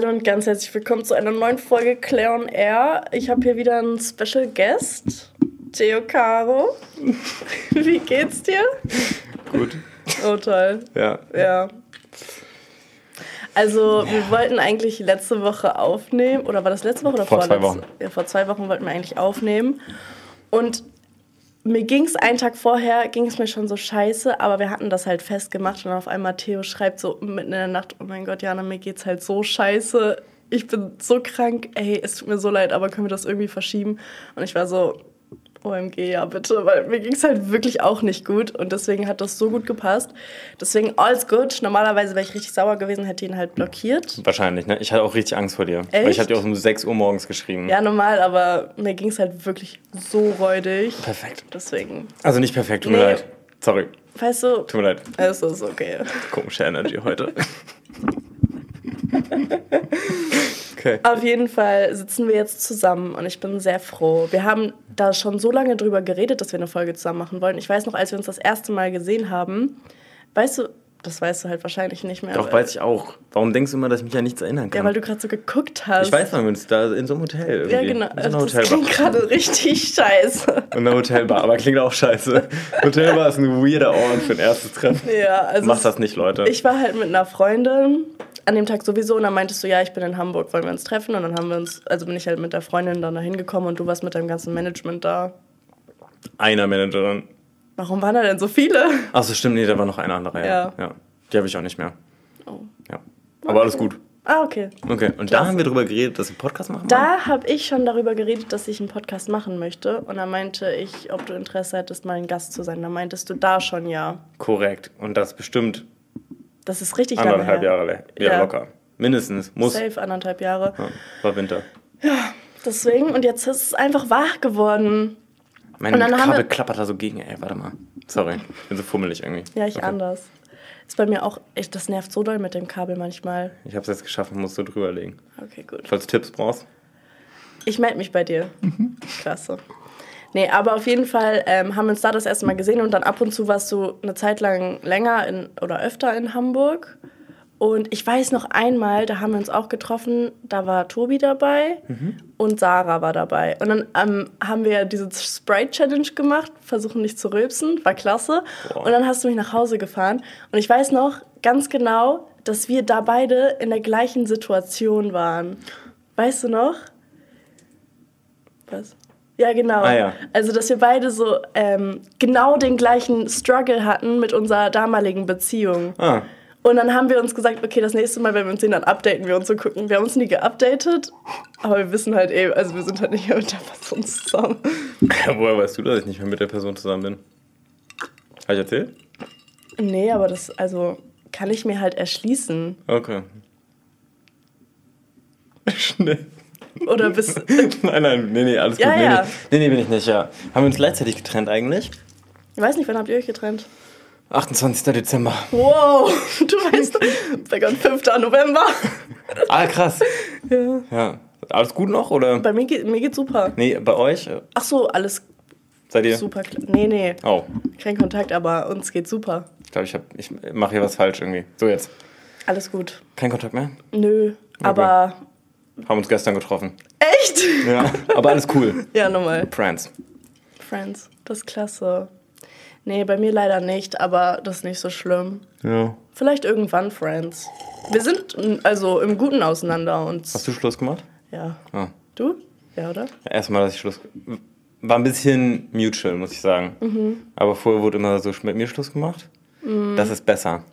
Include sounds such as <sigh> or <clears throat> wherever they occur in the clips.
Hallo und ganz herzlich willkommen zu einer neuen Folge Claire on Air. Ich habe hier wieder einen Special Guest, Theo Caro. <laughs> Wie geht's dir? Gut. Oh toll. Ja. Ja. Also, wir wollten eigentlich letzte Woche aufnehmen, oder war das letzte Woche oder Vor zwei vorletzte? Wochen. Ja, vor zwei Wochen wollten wir eigentlich aufnehmen. Und mir ging es einen Tag vorher, ging es mir schon so scheiße, aber wir hatten das halt festgemacht und auf einmal Theo schreibt so mitten in der Nacht, oh mein Gott, Jana, mir geht's halt so scheiße. Ich bin so krank, ey, es tut mir so leid, aber können wir das irgendwie verschieben? Und ich war so, OMG, ja bitte, weil mir ging es halt wirklich auch nicht gut und deswegen hat das so gut gepasst. Deswegen all's good. Normalerweise wäre ich richtig sauer gewesen, hätte ihn halt blockiert. Wahrscheinlich, ne? Ich hatte auch richtig Angst vor dir. Echt? Weil ich habe dir auch um 6 Uhr morgens geschrieben. Ja, normal, aber mir ging es halt wirklich so räudig. Perfekt. Deswegen, Also nicht perfekt, tut mir Nee. leid. Sorry, weißt du, tut mir leid. es ist okay. Komische Energy heute. <laughs> okay. Auf jeden Fall sitzen wir jetzt zusammen und ich bin sehr froh. Wir haben da schon so lange drüber geredet, dass wir eine Folge zusammen machen wollen. Ich weiß noch, als wir uns das erste Mal gesehen haben, weißt du, das weißt du halt wahrscheinlich nicht mehr. Doch, weiß ich auch. Warum denkst du immer, dass ich mich an nichts erinnern kann? Ja, weil du gerade so geguckt hast. ich weiß, wann wir uns da in so einem Hotel irgendwie. Ja, genau. In so einer Das klingt gerade <laughs> richtig scheiße. In einer Hotelbar, aber klingt auch scheiße. Hotelbar ist ein weirder Ort für ein erstes Treffen. Ja, also Macht das nicht, Leute. ich war halt mit einer Freundin an dem Tag sowieso und dann meintest du, ja, ich bin in Hamburg, wollen wir uns treffen? Und dann haben wir uns, also bin ich halt mit der Freundin dann da hingekommen und du warst mit deinem ganzen Management da. Einer Managerin. Warum waren da denn so viele? Achso, stimmt, nee, da war noch eine andere. Ja. ja. Die habe ich auch nicht mehr. Oh. Ja. Aber alles gut. Ah, okay. Okay, und da haben wir drüber geredet, dass wir Podcast machen wollen? Da habe ich schon darüber geredet, dass ich einen Podcast machen möchte. Und dann meinte ich, ob du Interesse hättest, mal ein Gast zu sein. Da meintest du da schon ja. Korrekt. Und das bestimmt Das ist richtig lange anderthalb her. Jahre ja, Ja. locker. Mindestens. Muss. Safe anderthalb Jahre. Ja, war Winter. Deswegen, und jetzt ist es einfach wahr geworden. Mein Und dann haben Kabel wir- klappert da so gegen, ey, warte mal. Sorry, ich bin so fummelig irgendwie. Ja, ich Okay. anders. Ist bei mir auch, echt, das nervt so doll mit dem Kabel manchmal. Ich hab's jetzt geschafft, musst du drüber legen. Okay, gut. Falls du Tipps brauchst. Ich melde mich bei dir. Klasse. Nee, aber auf jeden Fall ähm, haben wir uns da das erste Mal gesehen und dann ab und zu warst du eine Zeit lang länger in, oder öfter in Hamburg. Und ich weiß noch einmal, da haben wir uns auch getroffen, da war Tobi dabei und Sarah war dabei. Und dann ähm, haben wir diese Sprite-Challenge gemacht, versuchen nicht zu rülpsen, war klasse. Boah. Und dann hast du mich nach Hause gefahren. Und ich weiß noch ganz genau, dass wir da beide in der gleichen Situation waren. Weißt du noch? Was? Ja, genau. Ah, ja. Also, dass wir beide so ähm, genau den gleichen Struggle hatten mit unserer damaligen Beziehung. Ah, Und dann haben wir uns gesagt, okay, das nächste Mal, wenn wir uns sehen, dann updaten wir uns und gucken. Wir haben uns nie geupdatet, aber wir wissen halt eh, also wir sind halt nicht mehr mit der Person zusammen. <laughs> woher weißt du, dass ich nicht mehr mit der Person zusammen bin? Habe ich erzählt? Nee, aber das, also, kann ich mir halt erschließen. Okay. <laughs> Schnell. Oder bis. <laughs> nein, nein, nee, nee, alles Ja, gut. Ja. nee, nee, nee, bin ich nicht, ja. Haben wir uns gleichzeitig getrennt eigentlich? Ich weiß nicht, wann habt ihr euch getrennt? 28. Dezember. Wow, du weißt, Gott, 5. November. <laughs> Ah, krass. Ja. Ja. Alles gut noch, oder? Bei mir, geht, mir geht's super. Nee, bei euch? Ach so, alles Seid ihr? super. Nee, nee, Oh, kein Kontakt, aber uns geht's super. ich glaube, ich, hab- ich mache hier was falsch irgendwie. So jetzt. Alles gut. Kein Kontakt mehr? Nö, aber Haben uns gestern getroffen. echt? Ja. Aber alles cool. <laughs> Ja, nochmal. Friends. Friends, das ist klasse. Nee, bei mir leider nicht, aber das ist nicht so schlimm. Ja. Vielleicht irgendwann Friends. Wir sind also im Guten auseinander und Hast du Schluss gemacht? ja. Ah. Du? Ja, oder? Erstmal, dass ich Schluss. War ein bisschen mutual, muss ich sagen. Mhm. Aber vorher wurde immer so mit mir Schluss gemacht. Das ist besser.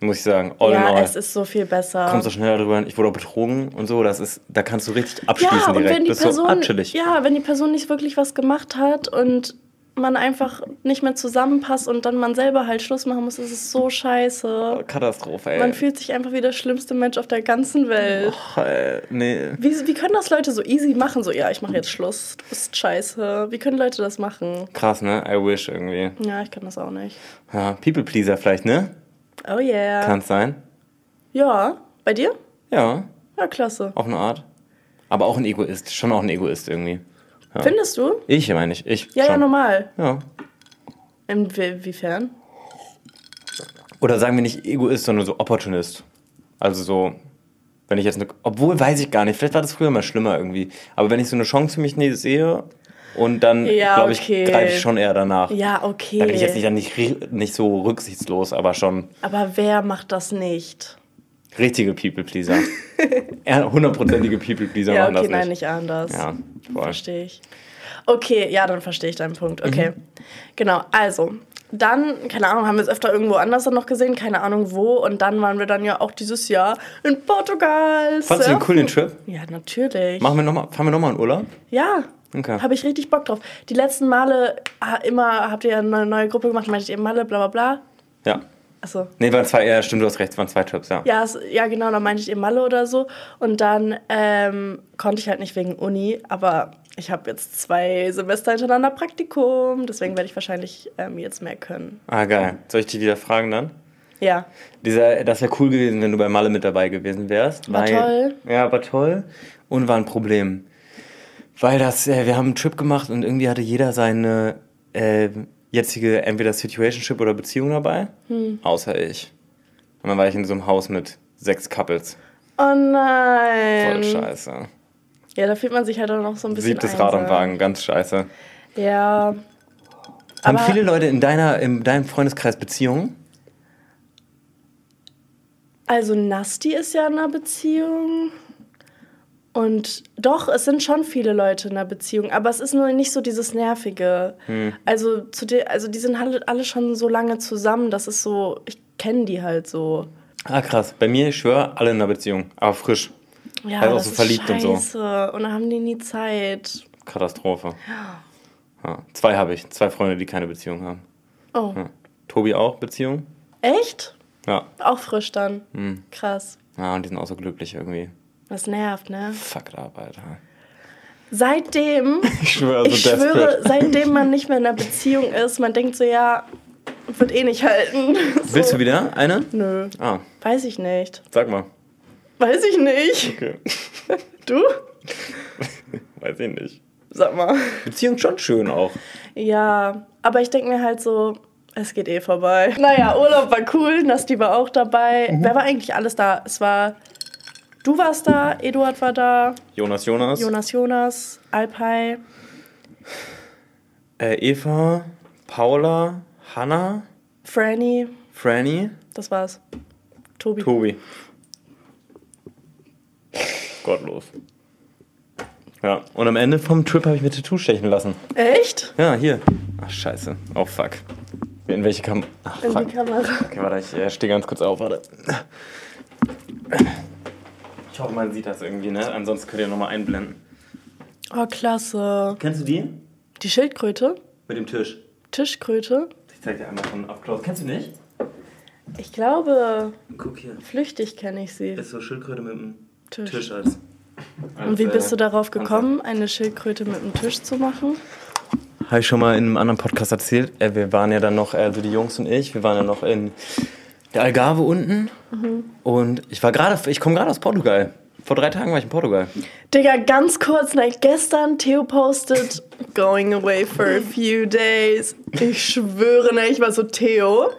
Muss ich sagen. All in ja, all. es ist so viel besser. Kommst du schneller drüber hin. Ich wurde auch betrogen und so. Das ist, da kannst du richtig abschließen ja, und direkt. wenn die das ist so Person, abchillig. ja, wenn die Person nicht wirklich was gemacht hat und man einfach nicht mehr zusammenpasst und dann man selber halt Schluss machen muss, ist es so scheiße. Katastrophe, ey. Man fühlt sich einfach wie der schlimmste Mensch auf der ganzen Welt. Och, ey, nee. Wie, wie können das Leute so easy machen? So, ja, ich mache jetzt Schluss, du bist scheiße. Wie können Leute das machen? Krass, ne? I wish irgendwie. Ja, ich kann das auch nicht. Ja, People Pleaser vielleicht, ne? Oh yeah. Kann's sein. Ja, bei dir? Ja, Ja, klasse. auf eine Art. Aber auch ein Egoist. Schon auch ein Egoist irgendwie. Ja. Findest du? Ich meine ich. Ich. Ja, schon. ja, normal. Ja. Inwiefern? Oder sagen wir nicht Egoist, sondern so Opportunist. Also so, Wenn ich jetzt eine, obwohl weiß ich gar nicht, vielleicht war das früher mal schlimmer irgendwie. Aber wenn ich so eine Chance für mich nie sehe und dann Ja, glaube ich, okay. greife ich schon eher danach. Ja, okay. Da bin ich jetzt nicht, nicht, nicht so rücksichtslos, aber schon Aber wer macht das nicht? Richtige People-Pleaser. <laughs> Hundertprozentige People-Pleaser Ja, machen okay, das nein, nicht. nicht anders. Ja. Verstehe ich. Okay, ja, dann verstehe ich deinen Punkt. Okay. Mhm. Genau, also. Dann, keine Ahnung, haben wir es öfter irgendwo anders dann noch gesehen, keine Ahnung wo. Und dann waren wir dann ja auch dieses Jahr in Portugal. Fandest du den cool, den surfen. Trip? Ja, natürlich. Machen wir noch mal, fahren wir nochmal in Urlaub? Ja. Okay. Habe ich richtig Bock drauf. Die letzten Male ah, immer habt ihr eine neue Gruppe gemacht, meintet ihr Malle, bla bla bla. Ja. Achso. Nee, waren zwei, ja, stimmt, du hast recht, es waren zwei Trips, ja. Ja, es, ja, genau, dann meinte ich ihr Malle oder so. Und dann ähm, konnte ich halt nicht wegen Uni, aber ich habe jetzt zwei Semester hintereinander Praktikum, deswegen werde ich wahrscheinlich ähm, jetzt mehr können. Ah, geil. Soll ich dich wieder fragen dann? Ja. Dieser, das wäre cool gewesen, wenn du bei Malle mit dabei gewesen wärst. War toll. Ja, war toll. Und war ein Problem. Weil das, äh, wir haben einen Trip gemacht und irgendwie hatte jeder seine äh, jetzige entweder Situationship oder Beziehung dabei. Hm. Außer ich. Und dann war ich in so einem Haus mit sechs Couples. Oh Voll nein. scheiße. Ja, da fühlt man sich halt auch noch so ein bisschen Siebtes Rad am. Wagen, ganz scheiße. Ja. Haben viele Leute in, deiner, in deinem Freundeskreis Beziehungen? Also Nasti ist ja in einer Beziehung. Und doch, es sind schon viele Leute in einer Beziehung, aber es ist nur nicht so dieses Nervige. Hm. Also, zu de, also die sind alle, alle schon so lange zusammen, das ist so, ich kenne die halt so. Ah, krass. Bei mir, ich schwöre, alle in einer Beziehung. Aber frisch. Ja, Also auch das so ist verliebt und so. scheiße. Und dann haben die nie Zeit. Katastrophe. Ja. Zwei habe ich. Zwei Freunde, die keine Beziehung haben. Oh, Ja. Tobi auch Beziehung? echt? Ja. Auch frisch dann. Hm. Krass. Ja, und die sind auch so glücklich irgendwie. Das nervt, ne? Fuck Arbeit. Seitdem, <laughs> Ich schwöre, ich schwöre, seitdem man nicht mehr in einer Beziehung ist, man denkt so, ja, wird eh nicht halten. So. <laughs> Willst du wieder eine? Nö, Ah, weiß ich nicht. sag mal. Weiß ich nicht. Okay. <laughs> Du? Weiß ich nicht. Sag mal. Beziehung schon schön auch. Ja, aber ich denke mir halt so, es geht eh vorbei. Naja, Urlaub war cool, Nasti war auch dabei. Wer war eigentlich alles da? Es war, du warst da, Eduard war da, Jonas Jonas. Jonas Jonas, Alpai. Äh, Eva, Paula, Hanna, Franny, Franny, das war's. Tobi. Tobi. Gottlos. Ja, und am Ende vom Trip habe ich mir Tattoo stechen lassen. Echt? Ja, hier. Ach, scheiße. Oh, fuck. In welche Kam... Ach, In fuck. die Kamera. Okay, warte, ich äh, stehe ganz kurz auf, warte. Ich hoffe, man sieht das irgendwie, ne? Ansonsten könnt ihr nochmal einblenden. Oh, klasse. Kennst du die? Die Schildkröte? Mit dem Tisch. Tischkröte? Ich zeig dir einmal von up close. Kennst du nicht? Ich glaube, Guck hier. flüchtig kenne ich sie. Ist so Schildkröte mit dem Tisch. Tisch, als, Und wie bist du darauf Panzer. gekommen, eine Schildkröte mit einem Tisch zu machen? Habe ich schon mal in einem anderen Podcast erzählt. Äh, wir waren ja dann noch, also die Jungs und ich, wir waren ja noch in der Algarve unten. Und ich war gerade, ich komme gerade aus Portugal. Vor drei Tagen war ich in Portugal. Digga, ganz kurz, like gestern, Theo postet, going away for a few days. Ich schwöre, ne, ich war so, Theo,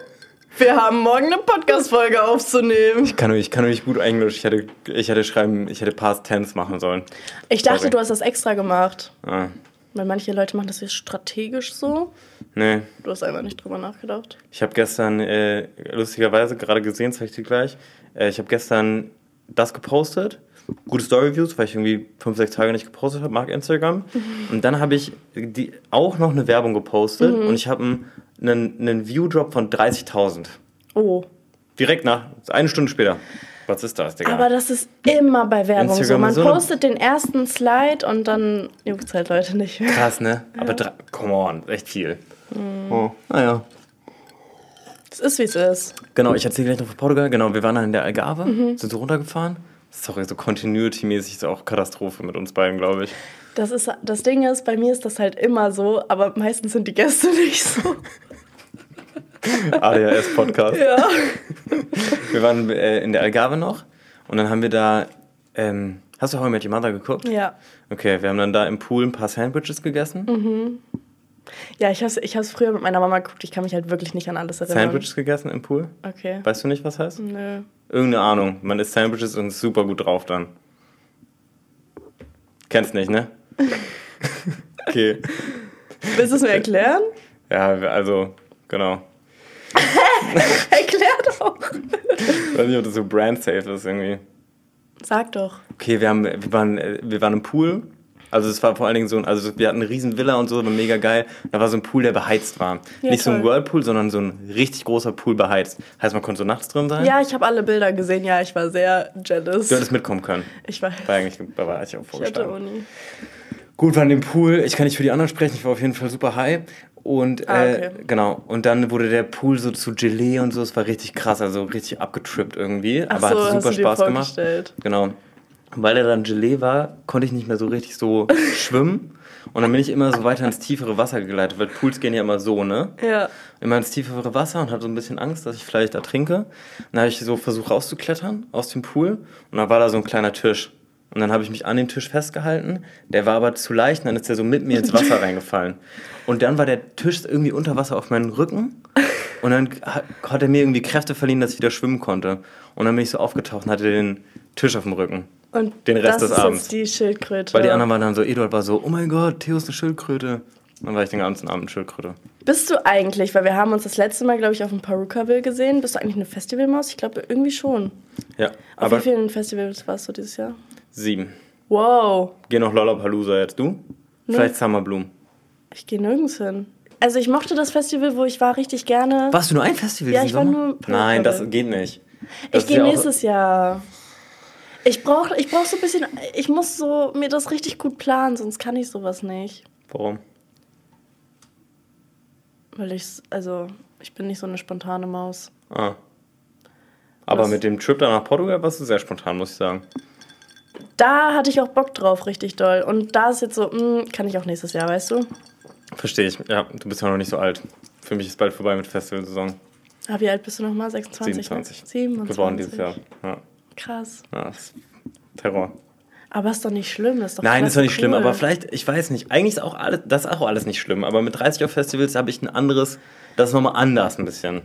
wir haben morgen eine Podcast-Folge aufzunehmen. Ich kann, nur- ich kann nur nicht gut Englisch. Ich hätte, ich hätte schreiben, ich hätte Past Tense machen sollen. Ich dachte, Sorry. du hast das extra gemacht. Ah, Weil manche Leute machen das jetzt strategisch so. nee. Du hast einfach nicht drüber nachgedacht. Ich habe gestern, äh, lustigerweise, gerade gesehen, zeige ich dir gleich. Äh, ich habe gestern das gepostet. Gute Story-Views, weil ich irgendwie fünf, sechs Tage nicht gepostet habe, mag Instagram. Und dann habe ich die, auch noch eine Werbung gepostet und ich habe einen, einen, einen View-Drop von 30.000. Oh. Direkt nach, eine Stunde später. Was ist das, Digga? Aber das ist immer bei Werbung so. Instagram Man ist so postet den ersten Slide und dann juckt halt Leute nicht. Krass, ne? Aber, drei- come on, echt viel. Oh, naja. Es ist, wie es ist. Genau, ich erzähle gleich noch von Portugal. Genau, wir waren dann in der Algarve, Mhm. sind so runtergefahren. Sorry, so Continuity-mäßig ist auch Katastrophe mit uns beiden, glaube ich. Das, ist, das Ding ist, bei mir ist das halt immer so, aber meistens sind die Gäste <laughs> nicht so. <laughs> ADHS-Podcast. Ja. <laughs> Wir waren äh, in der Algarve noch und dann haben wir da. Ähm, hast du How I Met Your Mother geguckt? Ja. Okay, wir haben dann da im Pool ein paar Sandwiches gegessen. Ja, ich habe es ich hab's früher mit meiner Mama geguckt. Ich kann mich halt wirklich nicht an alles erinnern. Sandwiches gegessen im Pool? Okay. Weißt du nicht, was heißt? Nö. Irgendeine Ahnung. Man isst Sandwiches und ist super gut drauf dann. Kennst nicht, ne? <laughs> okay. Willst du es mir erklären? Ja, also, genau. <laughs> Erklär doch. Ich weiß nicht, ob das so brand-safe ist irgendwie. Sag doch. Okay, wir, haben, wir, waren, wir waren im Pool. Also es war vor allen Dingen so ein, also wir hatten eine riesen Villa und so, war mega geil. Da war so ein Pool, der beheizt war. Ja, Nicht so ein toll. Whirlpool, sondern so ein richtig großer Pool beheizt. Heißt, man konnte so nachts drin sein. Ja, ich habe alle Bilder gesehen. Ja, ich war sehr jealous. Du hättest mitkommen können. Ich war. War eigentlich, da war ich auch Ich hatte. Uni. Gut, war in dem Pool. Ich kann nicht für die anderen sprechen. Ich war auf jeden Fall super high. Und Ah, äh, okay. genau. Und dann wurde der Pool so zu Gelee und so. Es war richtig krass, also richtig abgetrippt irgendwie. Ach aber so, hat super Spaß gemacht. Genau. Und Weil er dann Gelee war, konnte ich nicht mehr so richtig so <laughs> schwimmen. Und dann bin ich immer so weiter ins tiefere Wasser geleitet, weil Pools gehen ja immer so, ne? Ja. Immer ins tiefere Wasser und hatte so ein bisschen Angst, dass ich vielleicht ertrinke. Dann habe ich so versucht rauszuklettern aus dem Pool und dann war da so ein kleiner Tisch. Und dann habe ich mich an den Tisch festgehalten. Der war aber zu leicht und dann ist der so mit mir ins Wasser <laughs> reingefallen. Und dann war der Tisch irgendwie unter Wasser auf meinen Rücken. Und dann hat, er mir irgendwie Kräfte verliehen, dass ich wieder schwimmen konnte. Und dann bin ich so aufgetaucht und hatte den Tisch auf dem Rücken. Und Den Rest das des ist Abends. jetzt die Schildkröte. Weil die anderen waren dann so, Eduard war so, oh mein Gott, Theo ist eine Schildkröte. Dann war ich den ganzen Abend Schildkröte. Bist du eigentlich, weil wir haben uns das letzte Mal, glaube ich, auf dem Perukaville gesehen, bist du eigentlich eine Festivalmaus? Ich glaube, irgendwie schon. Ja, Auf aber wie vielen Festivals warst du dieses Jahr? Sieben. Wow. Geh noch Lollapalooza jetzt, du? Vielleicht Summer Bloom. Ich gehe nirgends hin. Also ich mochte das Festival, wo ich war, richtig gerne. Warst du nur ein Festival Ja, ich war Sommer? nur Nein, das geht nicht. Das ich ist gehe ja nächstes Jahr. Ich brauche ich brauch so ein bisschen, ich muss so mir das richtig gut planen, sonst kann ich sowas nicht. Warum? Weil ich, also, ich bin nicht so eine spontane Maus. Ah. Aber Was? mit dem Trip da nach Portugal warst du sehr spontan, muss ich sagen. Da hatte ich auch Bock drauf, richtig doll. Und da ist jetzt so, mh, kann ich auch nächstes Jahr, weißt du? Verstehe ich. Ja, du bist ja noch nicht so alt. Für mich ist bald vorbei mit Festivalsaison. Ah, wie alt bist du nochmal? 26? 27. Ne? 27. Geworden dieses Jahr. Ja. Krass. ja das ist Terror. Aber ist doch nicht schlimm, ist doch Nein, ist doch nicht schlimm, cool. aber vielleicht, ich weiß nicht, eigentlich ist auch alles, das ist auch alles nicht schlimm, aber mit 30 auf Festivals habe ich ein anderes, das ist nochmal anders ein bisschen.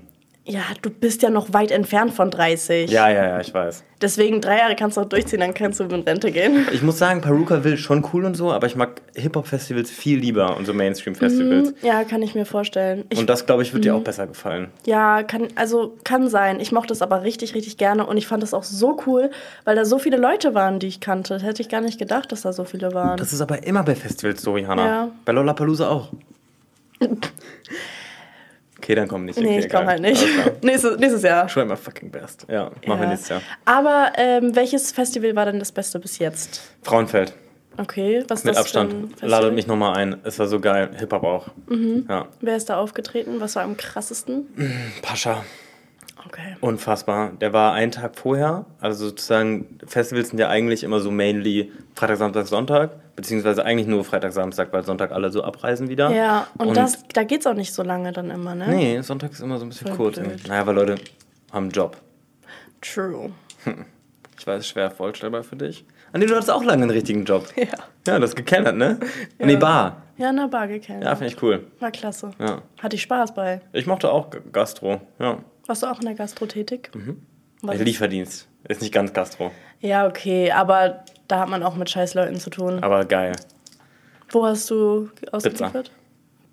Ja, du bist ja noch weit entfernt von 30. Ja, ja, ja, ich weiß. Deswegen drei Jahre kannst du auch durchziehen, dann kannst du in Rente gehen. <laughs> Ich muss sagen, Paruka will schon cool und so, aber ich mag Hip-Hop-Festivals viel lieber und so Mainstream-Festivals. Ja, kann ich mir vorstellen. Ich, Und das, glaube ich, wird dir auch besser gefallen. ja, kann, also kann sein. Ich mochte es aber richtig, richtig gerne und ich fand es auch so cool, weil da so viele Leute waren, die ich kannte. Das hätte ich gar nicht gedacht, dass da so viele waren. Das ist aber immer bei Festivals so, Johanna. Ja. Bei Lollapalooza auch. <laughs> Okay, dann komm nicht. nee, okay, ich komme egal. halt nicht. <laughs> Nächstes, nächstes Jahr. Try my fucking best. Ja, machen wir Ja. nächstes Jahr. Aber ähm, welches Festival war denn das Beste bis jetzt? Frauenfeld, Okay, was ist mit das ein Abstand. Ladet mich nochmal ein. Es war so geil. Hip-Hop auch. Mhm. Ja. Wer ist da aufgetreten? Was war am krassesten? Pascha, Okay. unfassbar. Der war einen Tag vorher. Also sozusagen, Festivals sind ja eigentlich immer so mainly Freitag, Samstag, Sonntag. Beziehungsweise eigentlich nur Freitag, Samstag, weil Sonntag alle so abreisen wieder. Ja, und, das, da geht's auch nicht so lange dann immer, ne? Nee, Sonntag ist immer so ein bisschen Voll kurz. blöd. Naja, weil Leute haben einen Job. True. <laughs> Ich weiß, schwer vorstellbar für dich. Ah, nee, du hattest auch lange einen richtigen Job. <laughs> Ja. Ja, das gekennert, ne? Nee, Bar. Ja, in der Bar gekannt. Ja, finde ich cool. War klasse. Ja. Hatte ich Spaß bei. Ich mochte auch Gastro. Ja. Warst du auch in der Gastro tätig? Mhm. Lieferdienst. Ist nicht ganz Gastro, Ja, okay, aber da hat man auch mit scheiß Leuten zu tun. aber geil. Wo hast du ausgeliefert?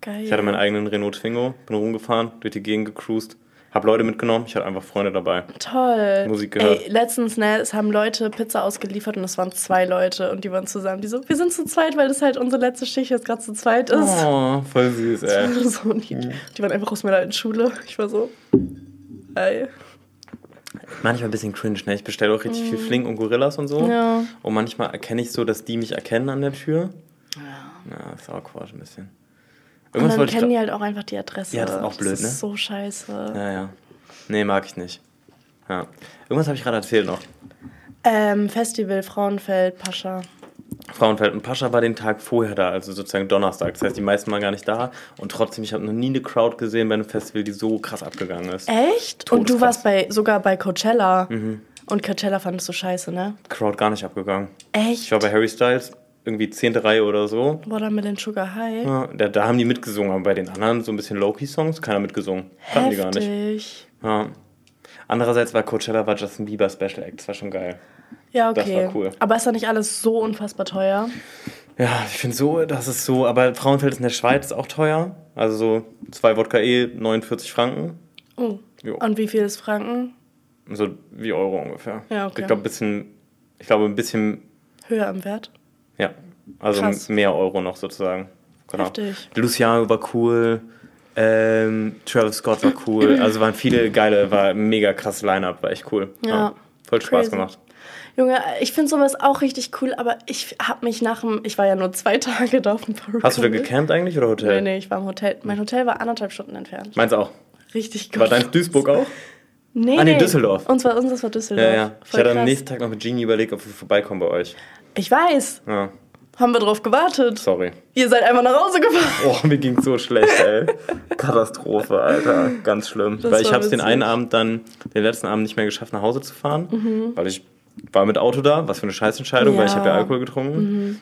Geil. Ich hatte meinen eigenen Renault Twingo, bin rumgefahren, durch die Gegend gecruised, hab Leute mitgenommen, ich hatte einfach Freunde dabei. Toll. Musik gehört. Ey, letztens, ne, es haben Leute Pizza ausgeliefert und es waren zwei Leute und die waren zusammen. Die so, wir sind zu zweit, weil das halt unsere letzte Schicht jetzt gerade zu zweit ist. Oh, voll süß, <laughs> ey. so niedlich. Die waren einfach aus meiner alten Schule. Ich war so, ey. Manchmal ein bisschen cringe, ne? Ich bestelle auch richtig viel Flink und Gorillas und so. Mhm. Ja. Und manchmal erkenne ich so, dass die mich erkennen an der Tür. Ja, ist awkward ein bisschen. Und Irgendwas dann wollte ich kennen die halt auch einfach die Adresse. Ja, das ist auch blöd, das ne? ist so scheiße. Ja, ja. Nee, mag ich nicht. Ja. Irgendwas habe ich gerade erzählt noch. Ähm, Festival, Frauenfeld, Pascha. Frauenfeld und Pascha war den Tag vorher da, also sozusagen Donnerstag. Das heißt, die meisten waren gar nicht da. Und trotzdem, ich habe noch nie eine Crowd gesehen bei einem Festival, die so krass abgegangen ist. Echt? Und du Todeskrass. warst bei, sogar bei Coachella. Mhm. Und Coachella fandest du scheiße, ne? Crowd gar nicht abgegangen. Echt? Ich war bei Harry Styles, irgendwie zehnte Reihe oder so. Watermelon Sugar High. Ja, da, da haben die mitgesungen, aber bei den anderen so ein bisschen Low-Key-Songs, keiner mitgesungen. Kannten die gar nicht. Ja. Andererseits war Coachella war Justin Bieber Special Act, das war schon geil. Ja, Das okay. war cool. Aber ist doch nicht alles so unfassbar teuer? Ja, ich finde so, das ist so, aber Frauenfeld ist in der Schweiz auch teuer. Also so zwei Wodka E, 49 Franken. Oh. Jo. Und wie viel ist Franken? So wie Euro ungefähr. Ja, okay. Ich glaube, ein bisschen, ich glaube, ein bisschen, Höher im Wert? ja, also Krass. mehr Euro noch sozusagen. Genau. Heftig. Luciano war cool, ähm, Travis Scott war cool, <clears throat> also waren viele geile, war mega krasses Line-Up, war echt cool. Ja. Voll Spaß Crazy. gemacht. Junge, ich finde sowas auch richtig cool, aber ich habe mich nach dem, ich war ja nur zwei Tage da auf dem Peru. Hast du da gecampt eigentlich oder Hotel? Nee, nee, ich war im Hotel. Mein Hotel war anderthalb Stunden entfernt. Meins auch. Richtig gut. War dein Duisburg auch? Nee, Ah, nee, Düsseldorf. Uns war, uns war Düsseldorf. Ja, ja. Ich Voll hatte am nächsten Tag noch mit Genie überlegt, ob wir vorbeikommen bei euch. Ich weiß. Ja, Haben wir drauf gewartet. sorry. Ihr seid einfach nach Hause gefahren. <laughs> Oh, mir ging's so schlecht, ey. Katastrophe, Alter. Ganz schlimm. Das weil ich war hab's den einen Abend dann, den letzten Abend nicht mehr geschafft, nach Hause zu fahren. Mhm. Weil ich war mit Auto da, was für eine Scheißentscheidung, weil ich Ja. Mhm. habe ja Alkohol getrunken.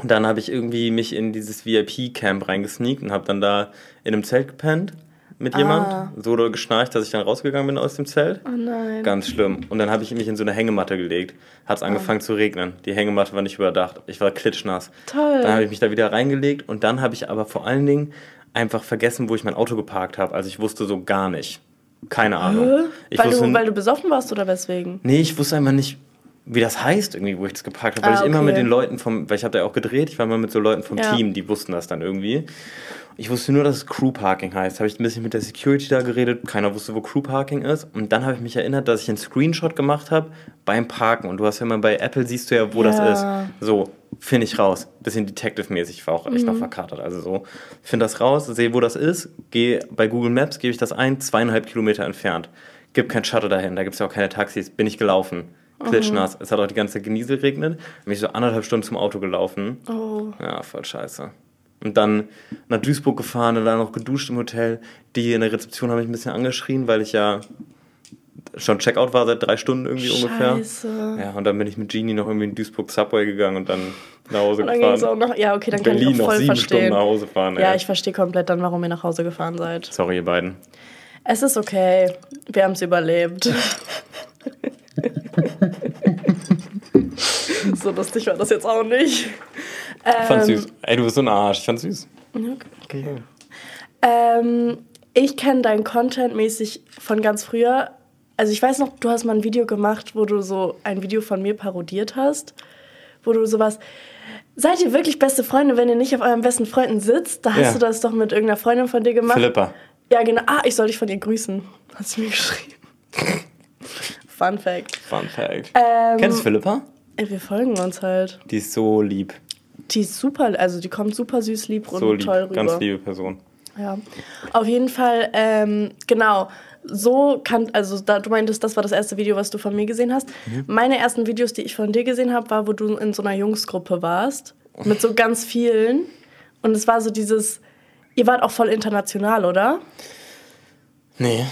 Und dann habe ich irgendwie mich in dieses VIP-Camp reingesneakt und habe dann da in einem Zelt gepennt mit Ah. jemand. So geschnarcht, dass ich dann rausgegangen bin aus dem Zelt. Oh nein. Ganz schlimm. Und dann habe ich mich in so eine Hängematte gelegt. Hat es angefangen zu regnen. Die Hängematte war nicht überdacht. Ich war klitschnass. Toll. Dann habe ich mich da wieder reingelegt und dann habe ich aber vor allen Dingen einfach vergessen, wo ich mein Auto geparkt habe. Also ich wusste so gar nicht. Keine Ahnung. Weil, wusste, du, weil du besoffen warst oder weswegen? nee, ich wusste einfach nicht, wie das heißt, irgendwie, wo ich das geparkt habe. Weil Ah, ich immer okay. mit den Leuten vom, weil ich habe da auch gedreht, ich war immer mit so Leuten vom Ja. Team, die wussten das dann irgendwie. Ich wusste nur, dass es Crew Parking heißt. Habe ich ein bisschen mit der Security da geredet. Keiner wusste, wo Crew Parking ist. Und dann habe ich mich erinnert, dass ich einen Screenshot gemacht habe beim Parken. Und du hast ja mal bei Apple siehst du ja, wo Ja. das ist. So, finde ich raus. Bisschen Detective-mäßig. Ich war auch echt noch Mhm. verkatert. Also so, finde das raus, sehe, wo das ist. Gehe bei Google Maps, gebe ich das ein, zweieinhalb Kilometer entfernt. Gibt kein Shuttle dahin, da gibt es ja auch keine Taxis. Bin ich gelaufen. Klitschnass. Es hat auch die ganze Zeit genieselregnet. Bin ich so anderthalb Stunden zum Auto gelaufen. Oh. Ja, voll scheiße. Und dann nach Duisburg gefahren und dann noch geduscht im Hotel. Die in der Rezeption haben mich ein bisschen angeschrien, weil ich ja schon Checkout war seit drei Stunden irgendwie ungefähr. Scheiße. Ja, und dann bin ich mit Genie noch irgendwie in Duisburg Subway gegangen und dann nach Hause Und dann es auch gefahren. noch. Ja, okay, dann Berlin kann ich auch noch voll sieben Stunden verstehen. nach Hause fahren. Ja, ey. ich verstehe komplett dann, warum ihr nach Hause gefahren seid. Sorry, ihr beiden. Es ist okay. Wir haben es überlebt. <laughs> so lustig war das jetzt auch nicht. Ich fand's Ähm, süß. Ey, du bist so ein Arsch. Ich fand's süß. Okay. Ähm, ich kenne dein Content mäßig von ganz früher. Also ich weiß noch, du hast mal ein Video gemacht, wo du so ein Video von mir parodiert hast, wo du sowas. Seid ihr wirklich beste Freunde, wenn ihr nicht auf euren besten Freunden sitzt? Da hast Ja. du das doch mit irgendeiner Freundin von dir gemacht. Philippa. Ja, genau. Ah, ich soll dich von ihr grüßen. Hast du mir <laughs> geschrieben. Fun Fact. Fun Fact. Ähm, Kennst du Philippa? ey, wir folgen uns halt. Die ist so lieb. Die ist super, also die kommt super süß, lieb und So lieb. toll rüber. Ganz liebe Person. Ja, auf jeden Fall, ähm, genau. So kann, also da, du meintest, das war das erste Video, was du von mir gesehen hast. Mhm. Meine ersten Videos, die ich von dir gesehen habe, war, wo du in so einer Jungsgruppe warst. Mit so ganz vielen. Und es war so dieses, ihr wart auch voll international, oder? Nee.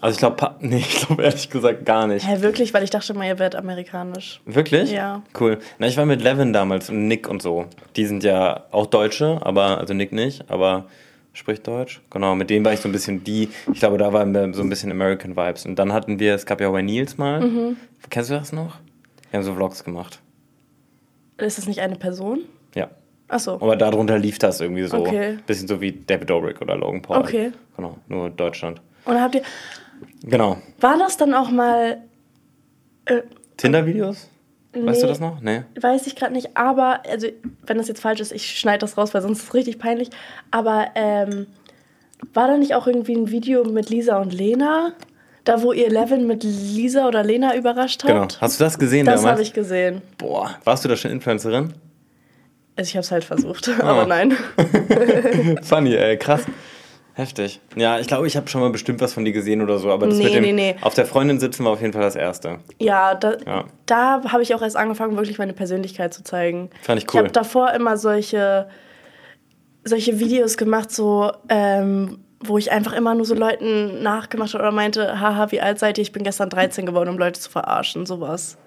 Also ich glaube, <laughs> nee, ich glaube ehrlich gesagt gar nicht. Hä, wirklich? Weil ich dachte mal, ihr wärt amerikanisch. Wirklich? Ja. Cool. Na, ich war mit Levin damals und Nick und so. Die sind ja auch Deutsche, aber, also Nick nicht, aber spricht Deutsch. Genau, mit denen war ich so ein bisschen die, ich glaube, da waren wir so ein bisschen American Vibes. Und dann hatten wir, es gab ja Wayne Niels mal. Mhm. Kennst du das noch? Wir haben so Vlogs gemacht. Ist das nicht eine Person? Ja. Ach so. Aber darunter lief das irgendwie so. Okay. Bisschen so wie David Dobrik oder Logan Paul. Okay. Genau, nur Deutschland. Und habt ihr, Genau. war das dann auch mal, äh, Tinder-Videos? Weißt du Nee. das noch? Nee. Weiß ich gerade nicht, aber, also, wenn das jetzt falsch ist, ich schneide das raus, weil sonst ist es richtig peinlich. Aber ähm, war da nicht auch irgendwie ein Video mit Lisa und Lena? Da, wo ihr Levin mit Lisa oder Lena überrascht habt? Genau. Hast du das gesehen Das damals? habe ich gesehen. Boah, warst du da schon Influencerin? Also ich habe es halt versucht, <laughs> Ah. aber nein. <laughs> Funny, ey, krass. Heftig. Ja, ich glaube, ich habe schon mal bestimmt was von dir gesehen oder so, aber das Nee, mit dem nee, nee. auf der Freundin sitzen war auf jeden Fall das erste. Ja, da, Ja. da habe ich auch erst angefangen, wirklich meine Persönlichkeit zu zeigen. Fand ich Ich cool. habe davor immer solche, solche Videos gemacht, so, ähm, wo ich einfach immer nur so Leuten nachgemacht habe oder meinte, haha, wie alt seid ihr? Ich bin gestern 13 geworden, um Leute zu verarschen, sowas.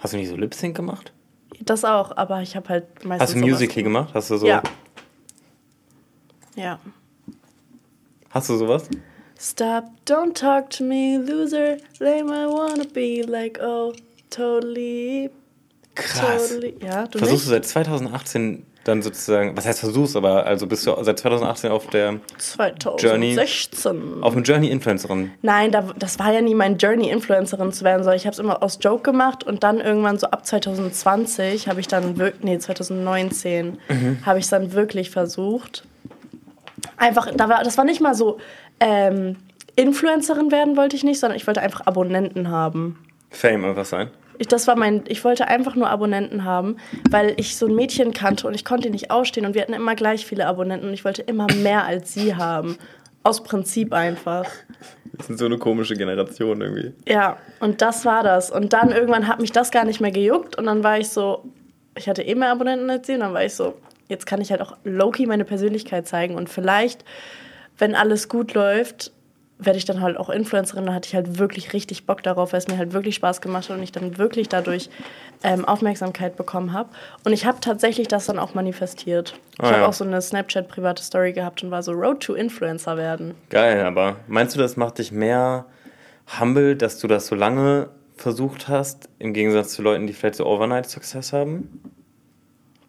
Hast du nicht so Lip Sync gemacht? Das auch, aber ich habe halt meistens. Hast du Musical gemacht? Hast du so. Ja. Ja. Hast du sowas? Stop, don't talk to me, loser. Lame, I wanna be like, oh, totally. Krass. Totally. Ja, du Versuchst du nicht? seit 2018 dann sozusagen, was heißt versuchst, aber also bist du seit 2018 auf der 2016. auf dem Journey Influencerin. Nein, da, das war ja nie mein Journey, Influencerin zu werden, sondern ich habe es immer aus Joke gemacht und dann irgendwann so ab 2020 habe ich dann wirklich, nee, 2019 habe ich es dann wirklich versucht. Einfach, da war, das war nicht mal so, ähm, Influencerin werden wollte ich nicht, sondern ich wollte einfach Abonnenten haben. Fame einfach sein. Ich, das war mein, ich wollte einfach nur Abonnenten haben, weil ich so ein Mädchen kannte und ich konnte nicht ausstehen und wir hatten immer gleich viele Abonnenten und ich wollte immer mehr als sie haben. Aus Prinzip einfach. Wir sind so eine komische Generation irgendwie. Ja, und das war das. Und dann irgendwann hat mich das gar nicht mehr gejuckt und dann war ich so, ich hatte eh mehr Abonnenten als sie und dann war ich so, jetzt kann ich halt auch Loki meine Persönlichkeit zeigen und vielleicht, wenn alles gut läuft, werde ich dann halt auch Influencerin. Dann hatte ich halt wirklich richtig Bock darauf, weil es mir halt wirklich Spaß gemacht hat und ich dann wirklich dadurch ähm, Aufmerksamkeit bekommen habe. Und ich habe tatsächlich das dann auch manifestiert. Ich Ah, habe ja. auch so eine Snapchat-private Story gehabt und war so Road to Influencer werden. Geil, aber meinst du, das macht dich mehr humble, dass du das so lange versucht hast, im Gegensatz zu Leuten, die vielleicht so Overnight Success haben?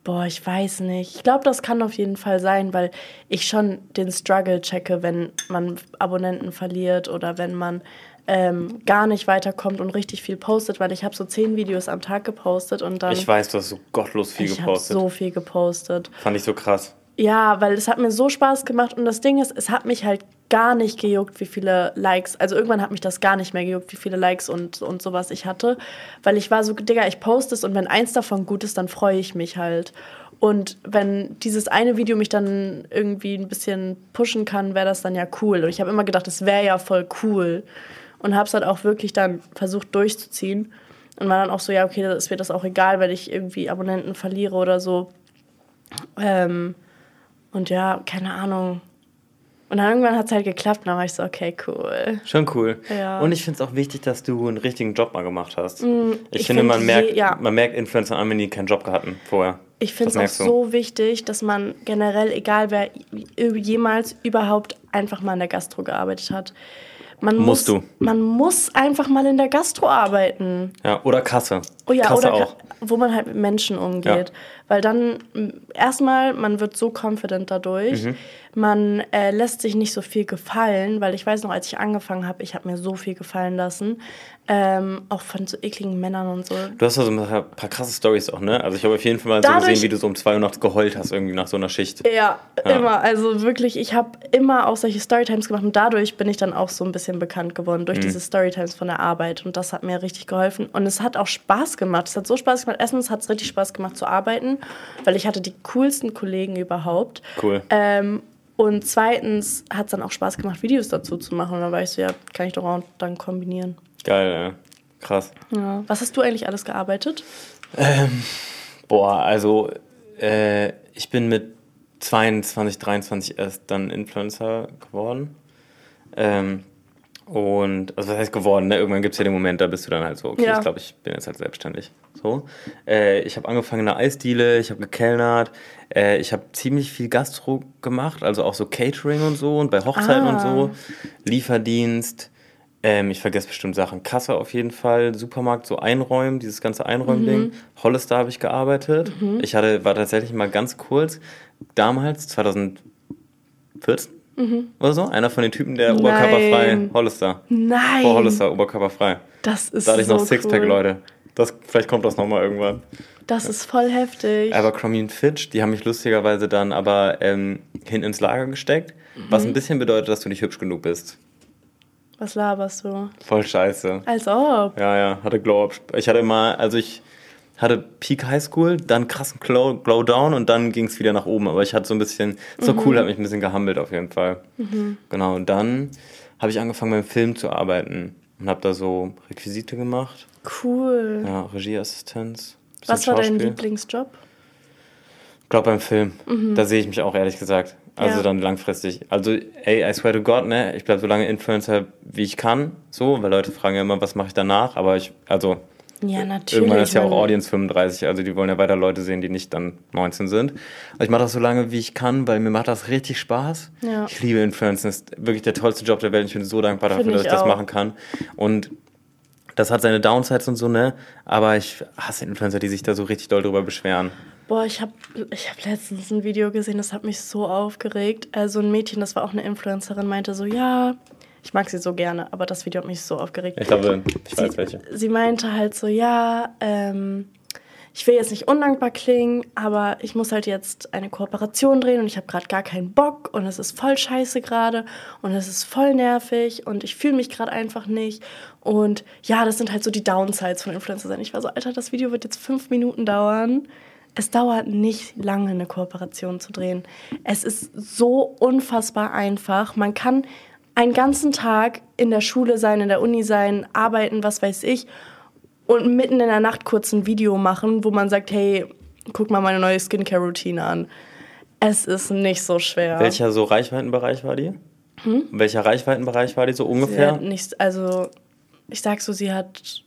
Boah, ich weiß nicht. Ich glaube, das kann auf jeden Fall sein, weil ich schon den Struggle checke, wenn man Abonnenten verliert oder wenn man ähm, gar nicht weiterkommt und richtig viel postet, weil ich habe so zehn Videos am Tag gepostet und dann Ich weiß, du hast so gottlos viel ich habe gepostet. so viel gepostet. Fand ich so krass. Ja, weil es hat mir so Spaß gemacht und das Ding ist, es hat mich halt gar nicht gejuckt, wie viele Likes, also irgendwann hat mich das gar nicht mehr gejuckt, wie viele Likes und, und sowas ich hatte, weil ich war so, Digga, ich poste es und wenn eins davon gut ist, dann freue ich mich halt. Und wenn dieses eine Video mich dann irgendwie ein bisschen pushen kann, wäre das dann ja cool. Und ich habe immer gedacht, das wäre ja voll cool. Und habe es halt auch wirklich dann versucht durchzuziehen. Und war dann auch so, ja, okay, es wird das auch egal, wenn ich irgendwie Abonnenten verliere oder so. Ähm, und ja, keine Ahnung. Und dann irgendwann hat es halt geklappt und dann war ich so, okay, cool. Schon cool. Ja. Und ich finde es auch wichtig, dass du einen richtigen Job mal gemacht hast. ich, ich finde, find man, je- merkt, ja. man merkt Influencer an, wenn die keinen Job hatten vorher. Ich finde es auch so wichtig, dass man generell, egal wer jemals überhaupt einfach mal in der Gastro gearbeitet hat, man Musst muss, du. man muss einfach mal in der Gastro arbeiten. Ja, oder Kasse. Oh ja, Kasse oder auch. wo man halt mit Menschen umgeht. Weil dann m, erstmal, man wird so confident dadurch. Mhm. Man äh, lässt sich nicht so viel gefallen, weil ich weiß noch, als ich angefangen habe, ich habe mir so viel gefallen lassen. Ähm, auch von so ekligen Männern und so. Du hast also ein paar, krasse Stories auch, ne? Also ich habe auf jeden Fall mal so Dadurch- gesehen, wie du so um zwei Uhr nachts geheult hast, irgendwie nach so einer Schicht. Ja, Ja. immer. Also wirklich, ich habe immer auch solche Storytimes gemacht und dadurch bin ich dann auch so ein bisschen bekannt geworden Mhm. durch diese Storytimes von der Arbeit und das hat mir richtig geholfen und es hat auch Spaß gemacht. Es hat so Spaß gemacht. Erstens hat es richtig Spaß gemacht zu arbeiten, weil ich hatte die coolsten Kollegen überhaupt. Cool. Ähm, und zweitens hat es dann auch Spaß gemacht, Videos dazu zu machen und dann war ich so, ja, kann ich doch auch dann kombinieren. Geil, ja. Krass. Ja. Was hast du eigentlich alles gearbeitet? Boah, also äh, ich bin mit 22, 23 erst dann Influencer geworden. Ähm, und, also was heißt geworden, ne? Irgendwann gibt es ja den Moment, da bist du dann halt so, okay, Ja. ich glaube, ich bin jetzt halt selbstständig. So. Äh, ich habe angefangen in der Eisdiele, ich habe gekellnert, äh, ich habe ziemlich viel Gastro gemacht, also auch so Catering und so und bei Hochzeiten Ah. und so, Lieferdienst. Ähm, ich vergesse bestimmt Sachen. Kasse auf jeden Fall, Supermarkt, so einräumen, dieses ganze Einräumding. Hollister habe ich gearbeitet. Ich hatte, war tatsächlich mal ganz kurz, damals, 2014 oder so, einer von den Typen, der Nein. oberkörperfrei, Hollister. Nein. Vor Hollister, oberkörperfrei. Das ist Da hatte ich so noch Sixpack, cool. Leute. Das, vielleicht kommt das nochmal irgendwann. Das ist voll heftig. Abercrombie und Fitch, die haben mich lustigerweise dann aber ähm, hin ins Lager gesteckt, was Mhm. ein bisschen bedeutet, dass du nicht hübsch genug bist. Was laberst du? Voll scheiße. Als ob. Ja, ja, hatte Glow-Up. Ich hatte mal, also ich hatte Peak High School, dann krassen Glow, Glow Down und dann ging es wieder nach oben. Aber ich hatte so ein bisschen, so Mhm. cool, hat mich ein bisschen gehammelt auf jeden Fall. Genau, und dann habe ich angefangen beim Film zu arbeiten und habe da so Requisite gemacht. Cool. Ja, Regieassistenz. Was war dein. Lieblingsjob? Ich glaube beim Film. Da sehe ich mich auch ehrlich gesagt. Also. Ja. dann langfristig. Also, ey, I swear to God, ne? Ich bleibe so lange Influencer, wie ich kann. So, weil Leute fragen ja immer, was mache ich danach? Aber ich, also, Ja, natürlich. Irgendwann ist ja auch Audience 35, also die wollen ja weiter Leute sehen, die nicht dann 19 sind. Also ich mache das so lange, wie ich kann, weil mir macht das richtig Spaß. Ja. Ich liebe Influencen, das ist wirklich der tollste Job der Welt. Ich bin so dankbar dafür, Finde dass ich ich das machen kann. Und das hat seine Downsides und so, ne? Aber ich hasse Influencer, die sich da so richtig doll drüber beschweren. Boah, ich habe ich hab letztens ein Video gesehen, das hat mich so aufgeregt. Also ein Mädchen, das war auch eine Influencerin, meinte so, ja, ich mag sie so gerne, aber das Video hat mich so aufgeregt. Ich glaube, ich weiß sie, welche. sie meinte halt so, ja, ähm, ich will jetzt nicht undankbar klingen, aber ich muss halt jetzt eine Kooperation drehen und ich habe gerade gar keinen Bock und es ist voll scheiße gerade und es ist voll nervig und ich fühle mich gerade einfach nicht. Und ja, das sind halt so die Downsides von Influencer sein. Ich war so, Alter, das Video wird jetzt fünf Minuten dauern. Es dauert nicht lange, eine Kooperation zu drehen. Es ist so unfassbar einfach. Man kann einen ganzen Tag in der Schule sein, in der Uni sein, arbeiten, was weiß ich, und mitten in der Nacht kurz ein Video machen, wo man sagt, hey, guck mal meine neue Skincare-Routine an. Es ist nicht so schwer. Welcher so Reichweitenbereich war die? Welcher Reichweitenbereich war die so Hm? Ungefähr? nicht, also ich sag so, sie hat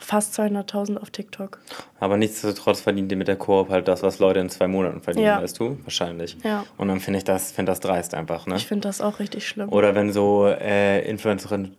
fast 200.000 auf TikTok. Aber nichtsdestotrotz verdient die mit der Koop halt das, was Leute in zwei Monaten verdienen, Ja. weißt du? Wahrscheinlich. Ja. Und dann finde ich das, find das dreist einfach, ne? Ich finde das auch richtig schlimm. Oder wenn so äh, Influencerinnen,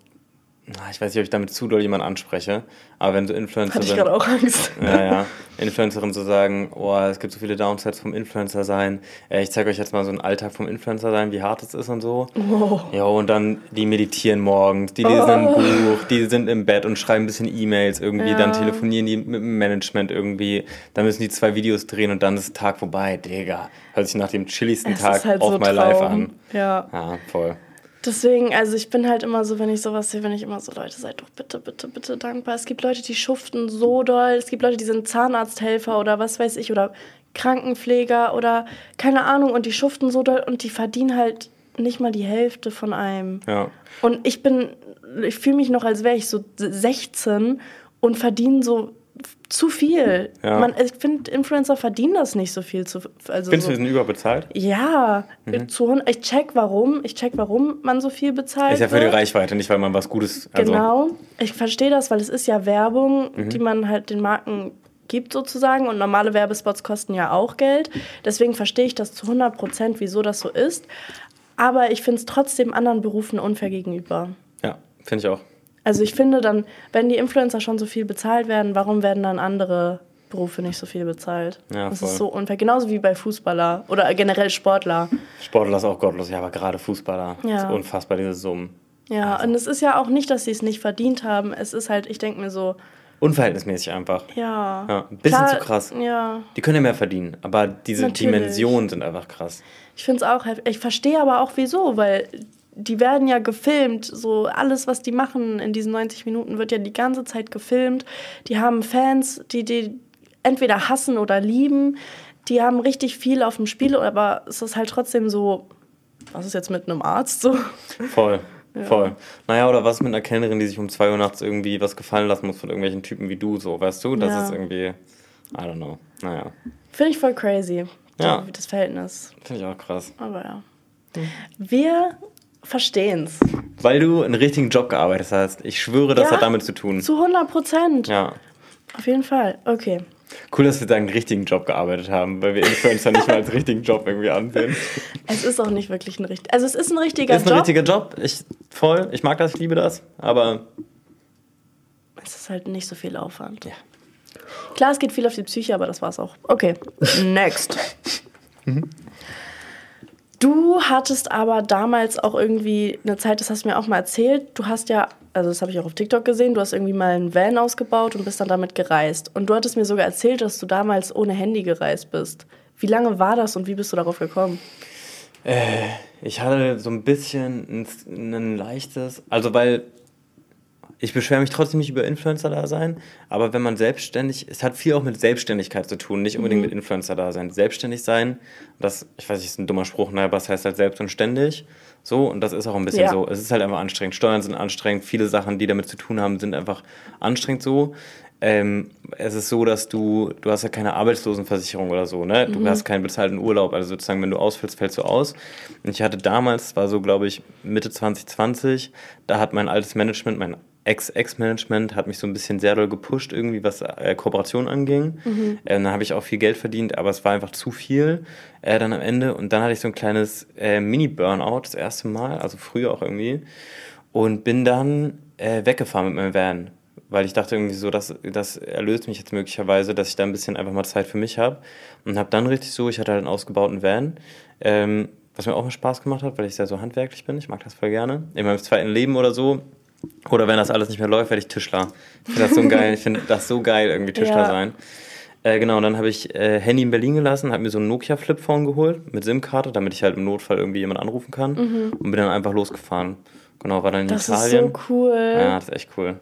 na, ich weiß nicht, ob ich damit zu doll jemanden anspreche, aber wenn so Hatte ich gerade auch Angst. <laughs> ja, ja, Influencerinnen so sagen, oh, es gibt so viele Downsides vom Influencer sein, äh, ich zeige euch jetzt mal so einen Alltag vom Influencer sein, wie hart es ist und so. Wow. Ja, und dann, die meditieren morgens, die lesen ein Buch, die sind im Bett und schreiben ein bisschen E-Mails irgendwie, Ja. dann telefonieren die mit dem Management irgendwie, dann müssen die zwei Videos drehen und dann ist der Tag vorbei. Digga, hört sich nach dem chilligsten Es Tag halt auf so my life Traum. an. Ja. Ja, voll. Deswegen, also ich bin halt immer so, wenn ich sowas sehe, bin ich immer so, Leute, seid doch bitte, bitte, bitte dankbar. Es gibt Leute, die schuften so doll. Es gibt Leute, die sind Zahnarzthelfer oder was weiß ich oder Krankenpfleger oder keine Ahnung und die schuften so doll und die verdienen halt nicht mal die Hälfte von einem. Ja. Und ich bin, ich fühle mich noch, als wäre ich so 16 und verdiene so zu viel. Ja. Man, ich finde, Influencer verdienen das nicht so viel. Zu, also Findest so. du, sind überbezahlt? Ja, Mhm. zu, ich check warum, ich check warum man so viel bezahlt. Ist ja für die. Reichweite, nicht weil man was Gutes. Also, Genau, ich verstehe das, weil es ist ja Werbung, Mhm. die man halt den Marken gibt sozusagen und normale Werbespots kosten ja auch Geld. Deswegen verstehe ich das zu 100 Prozent, wieso das so ist. Aber ich finde es trotzdem anderen Berufen unfair gegenüber. Ja, finde ich auch. Also ich finde dann, wenn die Influencer schon so viel bezahlt werden, warum werden dann andere Berufe nicht so viel bezahlt? Ja, das voll. ist so unfair. Genauso wie bei Fußballer oder generell Sportler. Sportler ist auch gottlos, ja, aber gerade Fußballer. Ja. ist unfassbar, diese Summen. Ja, Also. und es ist ja auch nicht, dass sie es nicht verdient haben. Es ist halt, ich denke mir so, Unverhältnismäßig einfach. ja. Ja, ein bisschen Klar, zu krass. Ja, Die können ja mehr verdienen, aber diese Natürlich. Dimensionen sind einfach krass. ich finde es auch heftig. Ich verstehe aber auch wieso, weil die werden ja gefilmt. So alles, was die machen in diesen 90 Minuten, wird ja die ganze Zeit gefilmt. Die haben Fans, die die entweder hassen oder lieben. Die haben richtig viel auf dem Spiel, aber es ist halt trotzdem so, was ist jetzt mit einem Arzt so? Voll. <laughs> Voll. Naja, oder was mit einer Kellnerin, die sich um 2 Uhr nachts irgendwie was gefallen lassen muss von irgendwelchen Typen wie du, so, weißt du? Das Ja. ist irgendwie, I don't know. Naja, Finde ich voll crazy, Ja. das Verhältnis. finde ich auch krass. Aber ja. Wir verstehen's. Weil du einen richtigen Job gearbeitet hast. Ich schwöre, das Ja. hat damit zu tun. Zu 100 Prozent. Ja. Auf jeden Fall. Okay. Cool, dass wir da einen richtigen Job gearbeitet haben, weil wir Influencer nicht mal als <laughs> richtigen Job irgendwie ansehen. Es ist auch nicht wirklich ein richtiger. Also es ist ein richtiger Ist ein Job. richtiger Job. Ich voll, ich mag das, ich liebe das, aber es ist halt nicht so viel Aufwand. Ja. Klar, es geht viel auf die Psyche, aber das war's auch. Okay. Next. <laughs> Du hattest aber damals auch irgendwie eine Zeit, das hast du mir auch mal erzählt. Du hast ja, also das habe ich auch auf TikTok gesehen, du hast irgendwie mal einen Van ausgebaut und bist dann damit gereist. Und du hattest mir sogar erzählt, dass du damals ohne Handy gereist bist. Wie lange war das und wie bist du darauf gekommen? ich hatte so ein bisschen ein, ein leichtes, also weil ich beschwere mich trotzdem nicht über Influencer-Dasein, aber wenn man selbstständig, es hat viel auch mit Selbstständigkeit zu tun, nicht unbedingt mit Influencer-Dasein. Selbstständig sein, das, ich weiß nicht, ist ein dummer Spruch, naja, aber es heißt halt selbst und ständig. So, und das ist auch ein bisschen Ja. so. Es ist halt einfach anstrengend. Steuern sind anstrengend, viele Sachen, die damit zu tun haben, sind einfach anstrengend so. Ähm, es ist so, dass du, du hast ja keine Arbeitslosenversicherung oder so, ne? Du hast keinen bezahlten Urlaub, also sozusagen, wenn du ausfällst, fällst du aus. Und ich hatte damals, war so, glaube ich, Mitte 2020, da hat mein altes Management, mein Ex-Ex-Management hat mich so ein bisschen sehr doll gepusht, irgendwie, was äh, Kooperation anging. Mhm. Äh, dann habe ich auch viel Geld verdient, aber es war einfach zu viel äh, dann am Ende. Und dann hatte ich so ein kleines äh, Mini-Burnout das erste Mal, also früher auch irgendwie. Und bin dann äh, weggefahren mit meinem Van. Weil ich dachte irgendwie so, das, das erlöst mich jetzt möglicherweise, dass ich da ein bisschen einfach mal Zeit für mich habe. Und habe dann richtig so, ich hatte halt einen ausgebauten Van, ähm, was mir auch mal Spaß gemacht hat, weil ich sehr so handwerklich bin. Ich mag das voll gerne. In meinem zweiten Leben oder so oder wenn das alles nicht mehr läuft, werde ich Tischler. Ich finde das so geil. Ich finde das so geil, irgendwie Tischler ja. sein. Äh, genau, und dann habe ich äh, Handy in Berlin gelassen, habe mir so ein Nokia Flipphone geholt mit SIM-Karte, damit ich halt im Notfall irgendwie jemand anrufen kann. Mhm. Und bin dann einfach losgefahren. Genau, war dann in das Italien. Das ist so cool. Ja, das ist echt cool.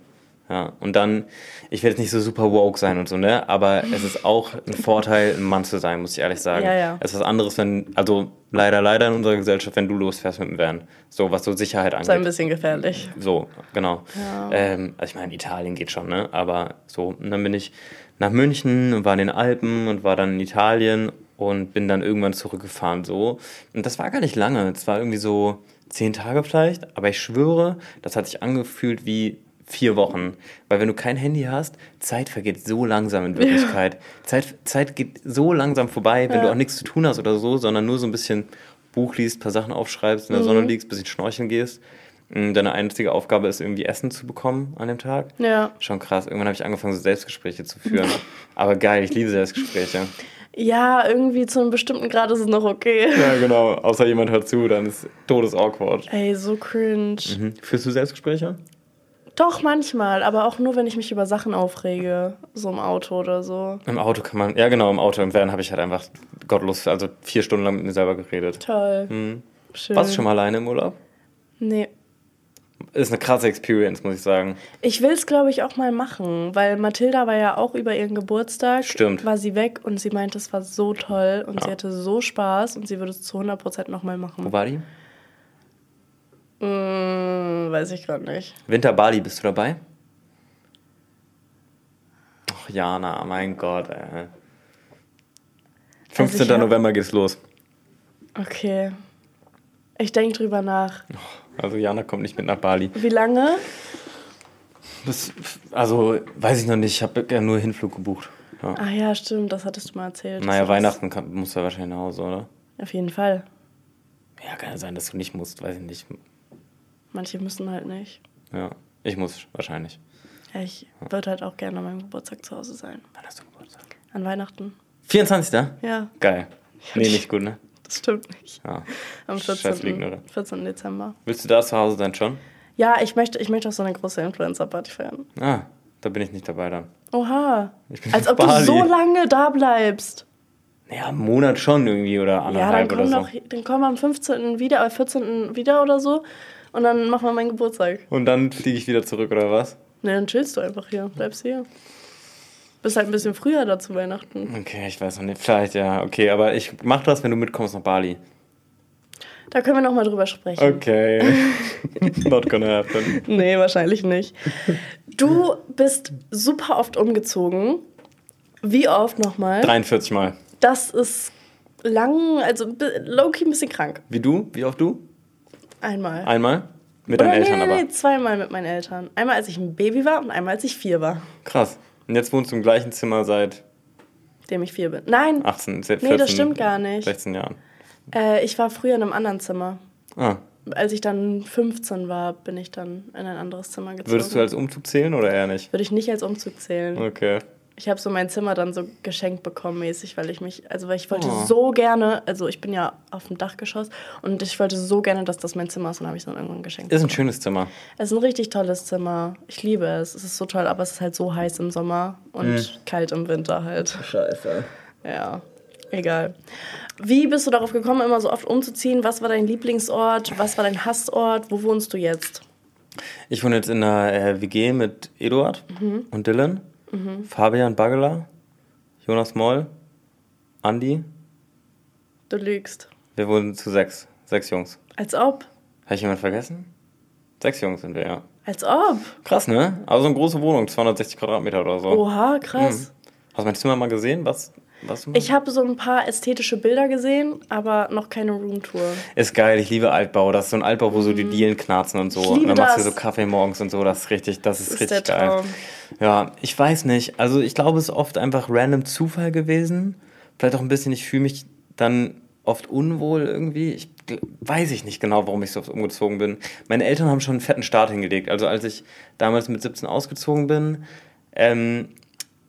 Ja, und dann, ich will jetzt nicht so super woke sein und so, ne? Aber es ist auch ein Vorteil, ein Mann zu sein, muss ich ehrlich sagen. Ja, ja. Es ist was anderes, wenn, also leider, leider in unserer Gesellschaft, wenn du losfährst mit dem Van. So, was so Sicherheit angeht. Ist ein bisschen gefährlich. So, genau. Ja. Ähm, also ich meine, Italien geht schon, ne? Aber so, und dann bin ich nach München und war in den Alpen und war dann in Italien und bin dann irgendwann zurückgefahren, so. Und das war gar nicht lange. Es war irgendwie so zehn Tage vielleicht, aber ich schwöre, das hat sich angefühlt wie vier Wochen. Weil wenn du kein Handy hast, Zeit vergeht so langsam in Wirklichkeit. Ja. Zeit, Zeit geht so langsam vorbei, wenn ja. du auch nichts zu tun hast oder so, sondern nur so ein bisschen Buch liest, paar Sachen aufschreibst, in der mhm. Sonne liegst, ein bisschen schnorcheln gehst. Mm, deine einzige Aufgabe ist irgendwie Essen zu bekommen an dem Tag. Ja. Schon krass. Irgendwann habe ich angefangen, so Selbstgespräche zu führen. <laughs> Aber geil, ich liebe Selbstgespräche. Ja, irgendwie zu einem bestimmten Grad ist es noch okay. Ja, genau. Außer jemand hört zu, dann ist todes awkward. Ey, so cringe. Mhm. Führst du Selbstgespräche? Doch, manchmal, aber auch nur, wenn ich mich über Sachen aufrege, so im Auto oder so. Im Auto kann man, ja genau, im Auto, im Van habe ich halt einfach gottlos, also vier Stunden lang mit mir selber geredet. Toll. Mhm. Schön. Warst du schon mal alleine im Urlaub? Nee. Ist eine krasse Experience, muss ich sagen. Ich will es, glaube ich, auch mal machen, weil Mathilda war ja auch über ihren Geburtstag. Stimmt. War sie weg und sie meinte, es war so toll und ja. sie hatte so Spaß und sie würde es zu 100% nochmal machen. Wo war die? Hm, weiß ich gerade nicht. Winter Bali, bist du dabei? Ach, Jana, mein Gott, ey. 15. Also November geht's los. Okay. Ich denke drüber nach. Also Jana kommt nicht mit nach Bali. Wie lange? Bis, also weiß ich noch nicht, ich habe ja nur Hinflug gebucht. Ja. Ach ja, stimmt, das hattest du mal erzählt. Naja, Weihnachten kann, musst du ja wahrscheinlich nach Hause, oder? Auf jeden Fall. Ja, kann ja sein, dass du nicht musst, weiß ich nicht. Manche müssen halt nicht. Ja, ich muss wahrscheinlich. Ja, ich ja. würde halt auch gerne an meinem Geburtstag zu Hause sein. Wann hast du Geburtstag? An Weihnachten. 24. Ja. Geil. Nee, nicht gut, ne? Das stimmt nicht. Ja. Am 14. Lügen, 14. Dezember. Willst du da zu Hause sein schon? Ja, ich möchte, ich möchte auch so eine große Influencer-Party feiern. Ah, da bin ich nicht dabei dann. Oha. Als ob Bali. du so lange da bleibst. Ja, einen Monat schon irgendwie oder anderthalb ja, dann komm oder so. dann kommen wir am 15. wieder, äh, 14. wieder oder so und dann machen wir meinen Geburtstag. Und dann fliege ich wieder zurück, oder was? Ne, dann chillst du einfach hier, bleibst hier. Bist halt ein bisschen früher da zu Weihnachten. Okay, ich weiß noch nicht. Vielleicht, ja. Okay, aber ich mach das, wenn du mitkommst nach Bali. Da können wir nochmal drüber sprechen. Okay. <laughs> Not gonna happen. Nee, wahrscheinlich nicht. Du bist super oft umgezogen. Wie oft nochmal? 43 Mal. Das ist lang, also low-key ein bisschen krank. Wie du? Wie oft du? Einmal. Einmal? Mit deinen Eltern nee, aber? Nee, zweimal mit meinen Eltern. Einmal, als ich ein Baby war und einmal, als ich vier war. Krass. Und jetzt wohnst du im gleichen Zimmer seit... Dem ich vier bin. Nein. 18, 14, Nee, das stimmt gar nicht. 16 Jahren. Äh, ich war früher in einem anderen Zimmer. Ah. Als ich dann 15 war, bin ich dann in ein anderes Zimmer gezogen. Würdest du als Umzug zählen oder eher nicht? Würde ich nicht als Umzug zählen. Okay ich habe so mein Zimmer dann so geschenkt bekommen mäßig, weil ich mich, also weil ich wollte oh. so gerne, also ich bin ja auf dem Dachgeschoss und ich wollte so gerne, dass das mein Zimmer ist und habe ich es dann irgendwann geschenkt. Ist ein schönes Zimmer. Es ist ein richtig tolles Zimmer. Ich liebe es. Es ist so toll, aber es ist halt so heiß im Sommer und mhm. kalt im Winter halt. Scheiße. Ja, egal. Wie bist du darauf gekommen, immer so oft umzuziehen? Was war dein Lieblingsort? Was war dein Hassort? Wo wohnst du jetzt? Ich wohne jetzt in einer äh, WG mit Eduard mhm. und Dylan. Mhm. Fabian Baggeler, Jonas Moll, Andi. Du lügst. Wir wurden zu sechs. Sechs Jungs. Als ob. Habe ich jemand vergessen? Sechs Jungs sind wir, ja. Als ob. Krass, ne? Also eine große Wohnung, 260 Quadratmeter oder so. Oha, krass. Mhm. Hast du mein Zimmer mal gesehen? Was? Was Ich habe so ein paar ästhetische Bilder gesehen, aber noch keine Roomtour. Ist geil, ich liebe Altbau. Das ist so ein Altbau, wo so die Dielen knarzen und so. Mhm. Ich liebe und dann machst du das. so Kaffee morgens und so. Das ist richtig, das ist, Das ist richtig der geil. Traum. Ja, ich weiß nicht. Also ich glaube, es ist oft einfach random Zufall gewesen. Vielleicht auch ein bisschen, ich fühle mich dann oft unwohl irgendwie. Ich weiß ich nicht genau, warum ich so oft umgezogen bin. Meine Eltern haben schon einen fetten Start hingelegt. Also als ich damals mit 17 ausgezogen bin, ähm,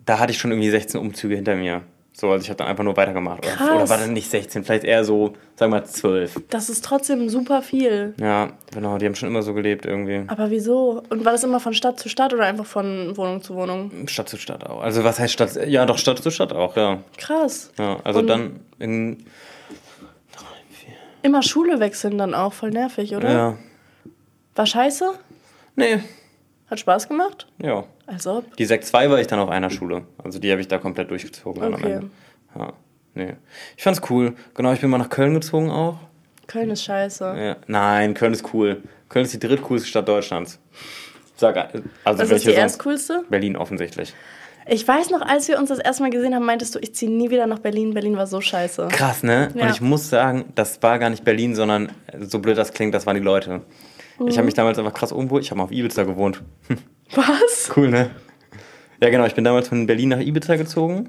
da hatte ich schon irgendwie 16 Umzüge hinter mir. So, also ich habe dann einfach nur weitergemacht. Oder, Krass. oder war dann nicht 16, vielleicht eher so, sagen wir mal 12. Das ist trotzdem super viel. Ja, genau, die haben schon immer so gelebt irgendwie. Aber wieso? Und war das immer von Stadt zu Stadt oder einfach von Wohnung zu Wohnung? Stadt zu Stadt auch. Also was heißt Stadt? Ja, doch Stadt zu Stadt auch, ja. Krass. ja also Und- dann in, Immer Schule wechseln dann auch, voll nervig, oder? ja. War scheiße? Nee, Hat Spaß gemacht? ja. Als ob. Die Sek 2 war ich dann auf einer Schule. Also die habe ich da komplett durchgezogen dann am Okay. Ende. Ja, nee. Ich fand's cool. Genau, ich bin mal nach Köln gezogen auch. Köln ist scheiße. Ja. Nein, Köln ist cool. Köln ist die drittcoolste Stadt Deutschlands. Sag, also Was ist die erstcoolste? Berlin offensichtlich. Ich weiß noch, als wir uns das erste Mal gesehen haben, meintest du, ich ziehe nie wieder nach Berlin. Berlin war so scheiße. Krass, ne? Ja. Und ich muss sagen, das war gar nicht Berlin, sondern so blöd das klingt, das waren die Leute. Ich habe mich damals einfach krass umgeholt. Ich habe mal auf Ibiza gewohnt. <laughs> Was? Cool, ne? Ja, genau. Ich bin damals von Berlin nach Ibiza gezogen.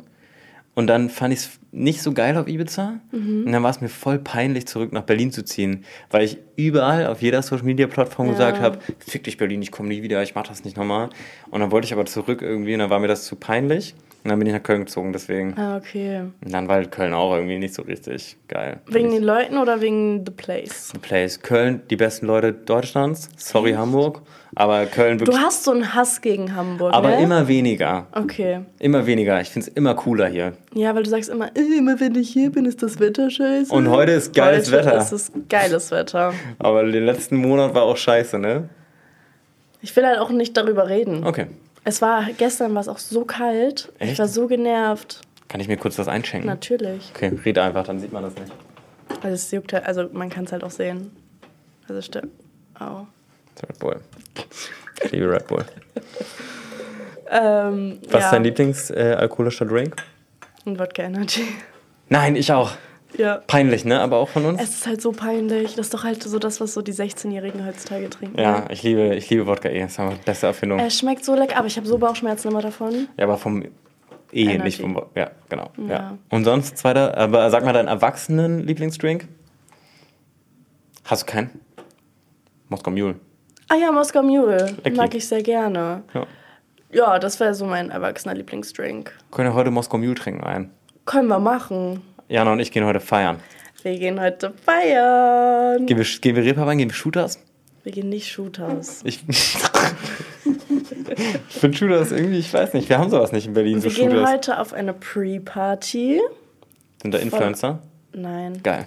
Und dann fand ich es nicht so geil auf Ibiza. Mhm. Und dann war es mir voll peinlich, zurück nach Berlin zu ziehen. Weil ich überall auf jeder Social Media Plattform Ja. gesagt habe: Fick dich Berlin, ich komme nie wieder, ich mach das nicht nochmal. Und dann wollte ich aber zurück irgendwie und dann war mir das zu peinlich. Und dann bin ich nach Köln gezogen, deswegen. Ah, okay. Und dann war halt Köln auch irgendwie nicht so richtig geil. Wegen den Leuten oder wegen The Place? The Place. Köln, die besten Leute Deutschlands. Sorry, Hamburg. Aber Köln Du wirklich. hast so einen Hass gegen Hamburg, aber ne? immer weniger. Okay. Immer weniger. Ich finde es immer cooler hier. Ja, weil du sagst immer, äh, immer wenn ich hier bin, ist das Wetter scheiße. Und heute ist geiles heute Wetter. ist es geiles Wetter. Aber den letzten Monat war auch scheiße, ne? Ich will halt auch nicht darüber reden. Okay. Es war, gestern war es auch so kalt. Ich Echt? war so genervt. Kann ich mir kurz was einschenken? Natürlich. Okay, red einfach, dann sieht man das nicht. Also es juckt halt, also man kann es halt auch sehen. Also stimmt. Oh. Das ist Red Bull. Ich liebe Red Bull. <laughs> Ähm, Was ja. ist dein Lieblingsalkoholischer Drink? Und Wodka Energy. Nein, ich auch. Ja. Peinlich, ne? Aber auch von uns? Es ist halt so peinlich. Das ist doch halt so das, was so die 16-Jährigen heutzutage trinken. ja, ich liebe, ich liebe Wodka eh. Das ist die beste Erfindung. Es schmeckt so lecker, aber ich habe so Bauchschmerzen immer davon. Ja, aber vom E, Energy. nicht vom. Wo- Ja, genau. Ja. Ja. Und sonst, zweiter, aber sag mal deinen Erwachsenen-Lieblingsdrink. Hast du keinen? Moskau Mule. Ah ja, Moskau Mule. Lecky. Mag ich sehr gerne. Ja. Ja, das wäre so mein erwachsener Lieblingsdrink. Können wir heute Moskau Mule trinken ein? Können wir machen. Jana und ich gehen heute feiern. Wir gehen heute feiern. Gehen wir, gehen wir Reeperbahn, gehen wir Shooters? Wir gehen nicht Shooters. Ich, <laughs> ich finde Shooters irgendwie, ich weiß nicht, wir haben sowas nicht in Berlin, so Wir gehen Shooters. heute auf eine Pre-Party. Sind da Influencer? Nein. Geil.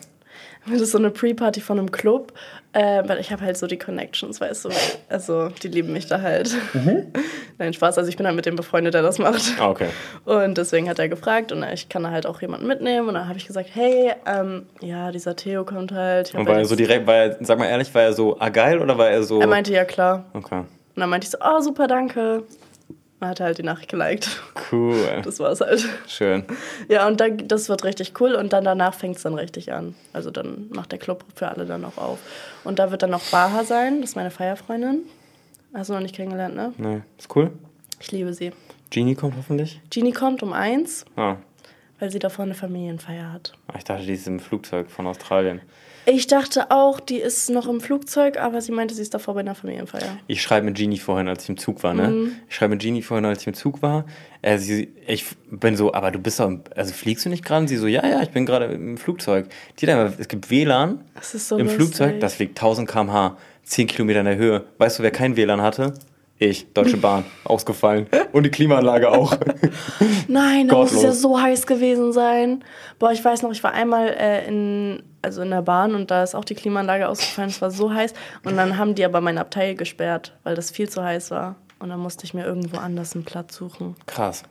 Das ist so eine Pre-Party von einem Club. Äh, weil ich habe halt so die Connections, weißt du. Also, die lieben mich da halt. <laughs> Nein, Spaß. Also, ich bin halt mit dem befreundet, der das macht. Ah, okay. Und deswegen hat er gefragt und ich kann da halt auch jemanden mitnehmen. Und dann habe ich gesagt, hey, ähm, ja, dieser Theo kommt halt. Und war halt er so direkt, war er, sag mal ehrlich, war er so ah, geil oder war er so. er meinte, ja klar. Okay. Und dann meinte ich so, oh, super, danke. Hat er halt die Nachricht geliked. Cool. Das war's halt. Schön. Ja, und dann, das wird richtig cool und dann danach fängt es dann richtig an. Also dann macht der Club für alle dann auch auf. Und da wird dann noch Baha sein, das ist meine Feierfreundin. Hast du noch nicht kennengelernt, ne? Nee, ist cool. Ich liebe sie. Genie kommt hoffentlich. Genie kommt um eins, Ah. weil sie davor eine Familienfeier hat. Ah, Ich dachte, die ist im Flugzeug von Australien. Ich dachte auch, die ist noch im Flugzeug, aber sie meinte, sie ist davor bei einer Familienfeier. Ich schreibe mit Genie vorhin, als ich im Zug war, ne? Mhm. Ich schreibe mit Genie vorhin, als ich im Zug war. Äh, sie, ich bin so, aber du bist doch, also fliegst du nicht gerade? Und sie so, ja, ja, ich bin gerade im Flugzeug. Die hat einfach, es gibt WLAN so im lustig. Flugzeug, das fliegt 1000 km/h, 10 Kilometer in der Höhe. Weißt du, wer kein WLAN hatte? Ich, Deutsche Bahn, <laughs> ausgefallen. Und die Klimaanlage auch. <laughs> Nein, da muss es ja so heiß gewesen sein. Boah, ich weiß noch, ich war einmal äh, in, also in der Bahn und da ist auch die Klimaanlage ausgefallen. Es war so heiß. Und dann haben die aber mein Abteil gesperrt, weil das viel zu heiß war. Und dann musste ich mir irgendwo anders einen Platz suchen, Krass.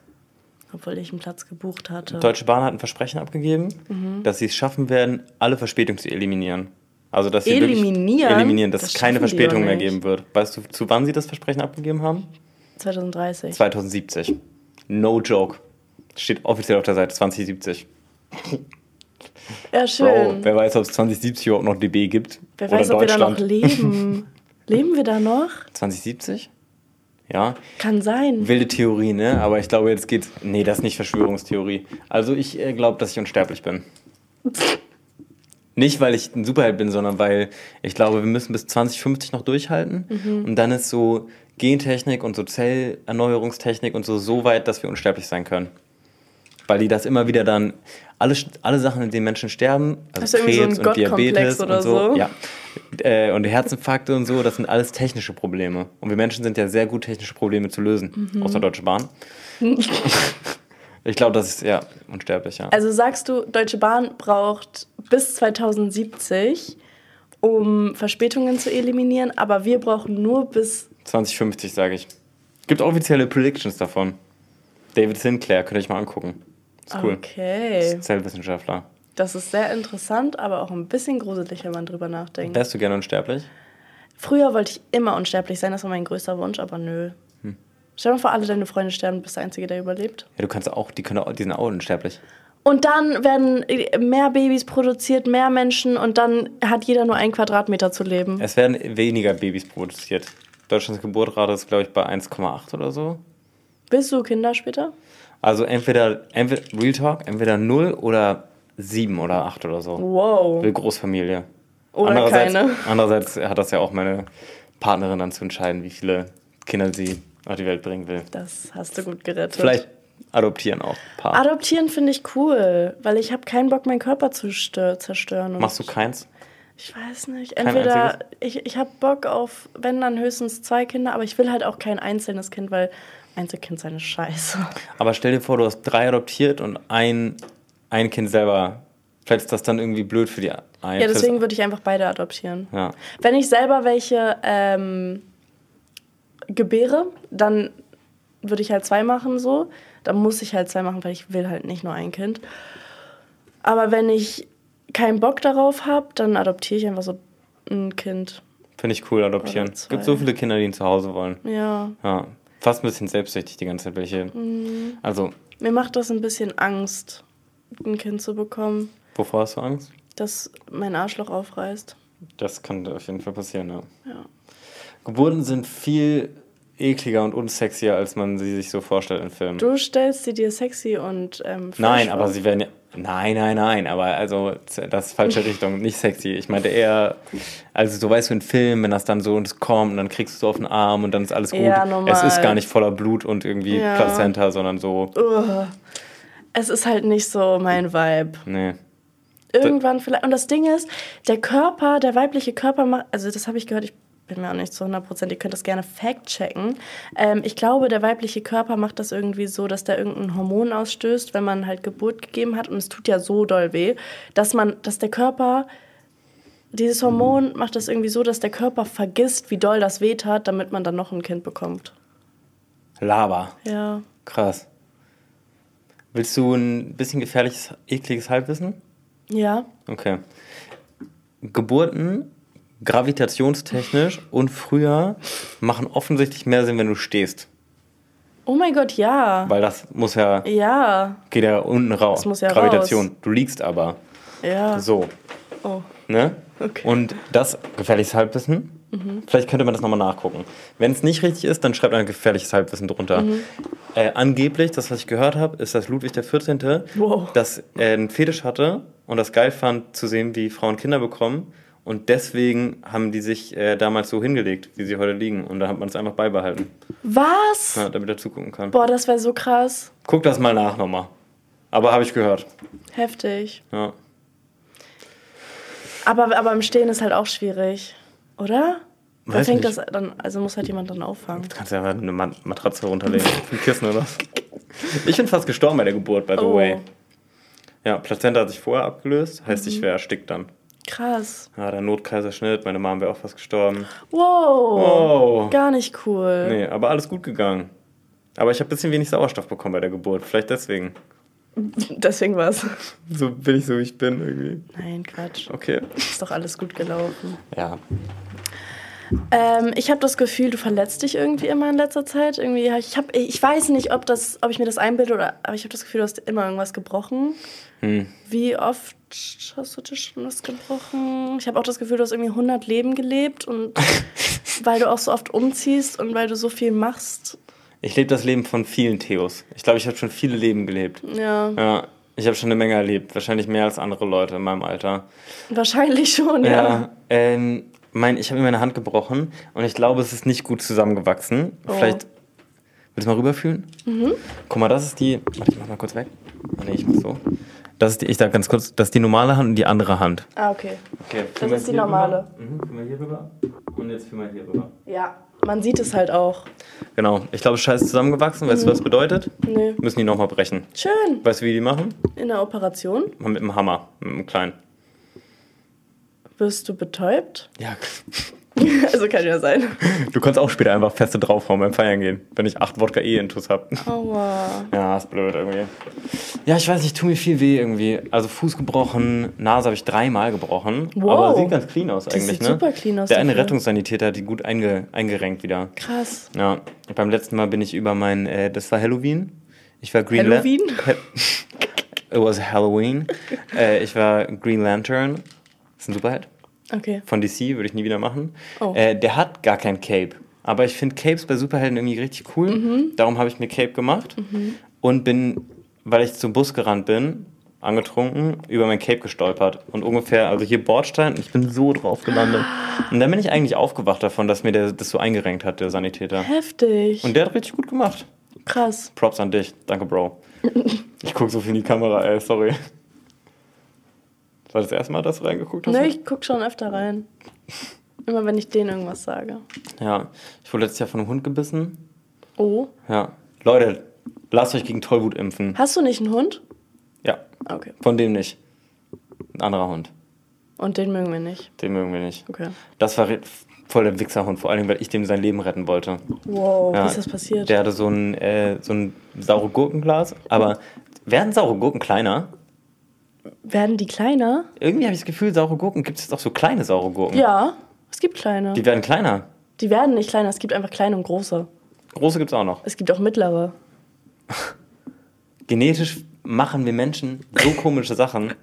obwohl ich einen Platz gebucht hatte. Deutsche Bahn hat ein Versprechen abgegeben, Mhm. dass sie es schaffen werden, alle Verspätungen zu eliminieren. Also, dass sie Eliminieren? Eliminieren, dass Das es keine Verspätung mehr geben wird. Weißt du, zu wann sie das Versprechen abgegeben haben? 2030. 2070. No joke. Steht offiziell auf der Seite 2070. Ja, schön. Bro, wer weiß, ob es 2070 überhaupt noch DB gibt. Wer Oder weiß, ob wir da noch leben. <laughs> leben wir da noch? 2070? Ja. Kann sein. Wilde Theorie, ne? Aber ich glaube, jetzt geht's. Nee, das ist nicht Verschwörungstheorie. Also ich äh, glaube, dass ich unsterblich bin. <laughs> Nicht, weil ich ein Superheld bin, sondern weil ich glaube, wir müssen bis 2050 noch durchhalten. Mhm. Und dann ist so Gentechnik und so Zellerneuerungstechnik und so so weit, dass wir unsterblich sein können. Weil die das immer wieder dann, alle, alle Sachen, in denen Menschen sterben, also du irgendwie so Krebs und Diabetes und so, so? ja. Äh, und Herzinfarkte und so, das sind alles technische Probleme. Und wir Menschen sind ja sehr gut, technische Probleme zu lösen. Mhm. Außer Deutsche Bahn. <laughs> ich glaube, das ist ja unsterblich, ja. Also sagst du, Deutsche Bahn braucht bis 2070, um Verspätungen zu eliminieren, aber wir brauchen nur bis 2050, sage ich. Gibt offizielle Predictions davon. David Sinclair, könnt ihr euch mal angucken. Ist cool. Okay. Zellwissenschaftler. Das ist sehr interessant, aber auch ein bisschen gruselig, wenn man drüber nachdenkt. Wärst du gerne unsterblich? Früher wollte ich immer unsterblich sein, das war mein größter Wunsch, aber nö. Stell dir mal vor, alle deine Freunde sterben, du bist der Einzige, der überlebt. Ja, du kannst auch, die, können auch, die sind auch unsterblich. Und dann werden mehr Babys produziert, mehr Menschen und dann hat jeder nur einen Quadratmeter zu leben. Es werden weniger Babys produziert. Deutschlands Geburtrate ist, glaube ich, bei 1,8 oder so. Willst du Kinder später? Also entweder, entweder Real Talk, entweder 0 oder 7 oder 8 oder so. Wow. Will Großfamilie. Oder andererseits, keine. Andererseits hat das ja auch meine Partnerin dann zu entscheiden, wie viele Kinder sie auf die Welt bringen will. Das hast du gut gerettet. Vielleicht adoptieren auch ein paar. Adoptieren finde ich cool, weil ich habe keinen Bock, meinen Körper zu stö- zerstören. Und Machst du keins? Ich weiß nicht. Entweder ich, ich habe Bock auf, wenn dann höchstens zwei Kinder, aber ich will halt auch kein einzelnes Kind, weil Einzelkind ist eine Scheiße. Aber stell dir vor, du hast drei adoptiert und ein, ein Kind selber. Vielleicht ist das dann irgendwie blöd für die einen. Ja, deswegen würde ich einfach beide adoptieren. Ja. Wenn ich selber welche ähm, gebäre, dann würde ich halt zwei machen so. Dann muss ich halt zwei machen, weil ich will halt nicht nur ein Kind. Aber wenn ich keinen Bock darauf habe, dann adoptiere ich einfach so ein Kind. Finde ich cool, adoptieren. Es gibt so viele Kinder, die ein Zuhause wollen. Ja. Ja. Fast ein bisschen selbstsüchtig die ganze Zeit welche. Mhm. Also, Mir macht das ein bisschen Angst, ein Kind zu bekommen, wovor hast du Angst? das mein Arschloch aufreißt. Das kann auf jeden Fall passieren, ja. Ja. Geburten sind viel ekliger und unsexier, als man sie sich so vorstellt in Filmen. Du stellst sie dir sexy und ähm, nein, aber sie werden ja. Nein, nein, nein, aber also das ist falsche <laughs> Richtung, nicht sexy. Ich meinte eher, also so weißt du in Filmen, wenn das dann so und es kommt und dann kriegst du es auf den Arm und dann ist alles gut. Ja, normal. Es ist gar nicht voller Blut und irgendwie Ja. Plazenta, sondern so, Ugh. Es ist halt nicht so mein Vibe. nee. Irgendwann vielleicht. Und das Ding ist, der Körper, der weibliche Körper macht, also das habe ich gehört, ich bin mir auch nicht zu 100%, ihr könnt das gerne fact-checken. Ähm, ich glaube, der weibliche Körper macht das irgendwie so, dass der irgendein Hormon ausstößt, wenn man halt Geburt gegeben hat. Und es tut ja so doll weh, dass man, dass der Körper, dieses Hormon macht das irgendwie so, dass der Körper vergisst, wie doll das weh tat, damit man dann noch ein Kind bekommt. Lava. Ja. Krass. Willst du ein bisschen gefährliches, ekliges Halbwissen? Ja. Okay. Geburten, gravitationstechnisch und früher machen offensichtlich mehr Sinn, wenn du stehst. Oh mein Gott, ja. Weil das muss ja, Ja. geht ja unten raus. Das muss ja Gravitation. raus. Du liegst aber Ja. so. Oh. Ne? Okay. Und das gefährliches Halbwissen. Vielleicht könnte man das nochmal nachgucken. Wenn es nicht richtig ist, dann schreibt ein gefährliches Halbwissen drunter. Äh, angeblich, das, was ich gehört habe, ist, dass Ludwig XIV. Wow. das äh, einen Fetisch hatte und das geil fand, zu sehen, wie Frauen Kinder bekommen. Und deswegen haben die sich äh, damals so hingelegt, wie sie heute liegen. Und da hat man es einfach beibehalten, Was? ja, damit er zugucken kann. Boah, das wäre so krass. Guck das mal nach nochmal. Aber habe ich gehört. Heftig. Ja. Aber, aber im Stehen ist halt auch schwierig, oder? Weiß fängt nicht. das dann, also muss halt jemand dann auffangen. Du kannst ja einfach eine Ma- Matratze runterlegen. Ein Kissen oder was. Ich bin fast gestorben bei der Geburt, by the Oh. way. Ja, Plazenta hat sich vorher abgelöst, heißt, ich wäre erstickt dann. Krass. Ja, der Notkaiserschnitt, meine Mom wäre auch fast gestorben. Wow. Oh. Gar nicht cool. Nee, aber alles gut gegangen. Aber ich habe ein bisschen wenig Sauerstoff bekommen bei der Geburt. Vielleicht deswegen. Deswegen war's. So bin ich so, wie ich bin irgendwie. Nein, Quatsch. Okay. Ist doch alles gut gelaufen. Ja. Ähm, ich habe das Gefühl, du verletzt dich irgendwie immer in letzter Zeit. Irgendwie, ich, hab, ich weiß nicht, ob, das, ob ich mir das einbilde oder, aber ich habe das Gefühl, du hast immer irgendwas gebrochen. Hm. Wie oft hast du dir schon was gebrochen? Ich habe auch das Gefühl, du hast irgendwie 100 Leben gelebt und <laughs> weil du auch so oft umziehst und weil du so viel machst. Ich lebe das Leben von vielen Theos. Ich glaube, ich habe schon viele Leben gelebt. Ja, Ja, ich habe schon eine Menge erlebt. Wahrscheinlich mehr als andere Leute in meinem Alter. wahrscheinlich schon, ja. Ja, ähm, mein, ich habe mir meine Hand gebrochen und ich glaube, es ist nicht gut zusammengewachsen. Oh. Vielleicht. Willst du mal rüberfühlen? Mhm. Guck mal, das ist die. Warte, ich mach mal kurz weg. Ah, nee, ich mach so. Das ist die, ich sag ganz kurz, das ist die normale Hand und die andere Hand. Ah, okay. Okay, Das ist die normale. Mhm, fühl mal hier rüber. Und jetzt fühl mal hier rüber. Ja, man sieht es halt auch. Genau. Ich glaube, scheiße zusammengewachsen. Weißt du, was das bedeutet? Nee. Müssen die nochmal brechen. Schön. Weißt du, wie die machen? In der Operation Mal mit dem Hammer, mit dem kleinen. Wirst du betäubt. Ja, <laughs> also kann ja sein. du kannst auch später einfach feste draufhauen beim Feiern gehen, wenn ich acht Wodka E-Intus hab. Aua. Ja, ist blöd irgendwie. Ja, ich weiß nicht, tut mir viel weh irgendwie. Also Fuß gebrochen, Nase habe ich dreimal gebrochen. Wow. Aber sieht ganz clean aus eigentlich, sieht ne? super clean aus Der eine. Rettungssanitäter hat die gut einge eingerenkt wieder. Krass. Ja, beim letzten Mal bin ich über mein, äh, das war Halloween. Ich war Green Halloween? <laughs> It was Halloween. äh, ich war Green Lantern. Ist ein Superheld. Okay. Von DC, würde ich nie wieder machen. Oh. Äh, der hat gar kein Cape. Aber ich finde Capes bei Superhelden irgendwie richtig cool. Mhm. Darum habe ich mir Cape gemacht und bin, weil ich zum Bus gerannt bin, angetrunken, über mein Cape gestolpert. Und ungefähr, also hier Bordstein, und ich bin so drauf gelandet. Und dann bin ich eigentlich aufgewacht davon, dass mir der das so eingerenkt hat, der Sanitäter. Heftig. Und der hat richtig gut gemacht. Krass. Props an dich. Danke, Bro. Ich gucke so viel in die Kamera, ey, sorry. War das erste Mal, dass du reingeguckt hast? Ne, ich guck schon öfter rein. Immer wenn ich denen irgendwas sage. Ja, ich wurde letztes Jahr von einem Hund gebissen. Oh. Ja. Leute, lasst euch gegen Tollwut impfen. Hast du nicht einen Hund? Ja, Okay. von dem nicht. Ein anderer Hund. Und den mögen wir nicht. Den mögen wir nicht. Okay. Das war voll der Wichserhund, vor allem, weil ich dem sein Leben retten wollte. Wow, Ja, wie ist das passiert? Der hatte so ein, äh, so ein saure Gurkenglas, aber werden saure Gurken kleiner? Werden die kleiner? Irgendwie habe ich das Gefühl, saure Gurken gibt es jetzt auch so kleine saure Gurken. Ja, es gibt kleine. Die werden kleiner. Die werden nicht kleiner, es gibt einfach kleine und große. Große gibt es auch noch. Es gibt auch mittlere. <laughs> Genetisch machen wir Menschen so komische Sachen,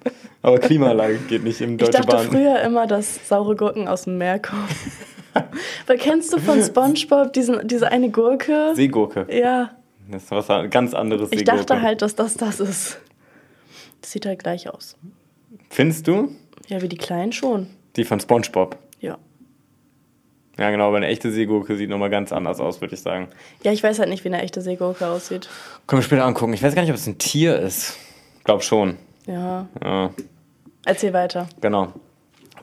aber Klimaanlage geht nicht im Ich Deutsche dachte Bahn. früher immer, dass saure Gurken aus dem Meer kommen. <laughs> Weil kennst du von Spongebob diesen, diese eine Gurke? Seegurke. Ja, Das ist was an- ganz anderes ich Seegurke. dachte halt, dass das das ist. Das sieht halt gleich aus. Findest du? Ja, wie die kleinen schon. Die von Spongebob. Ja. Ja, genau, aber eine echte Seegurke sieht nochmal ganz anders aus, würde ich sagen. Ja, ich weiß halt nicht, wie eine echte Seegurke aussieht. Können wir später angucken. Ich weiß gar nicht, ob es ein Tier ist. Glaub schon. Ja. Ja, Erzähl weiter. genau.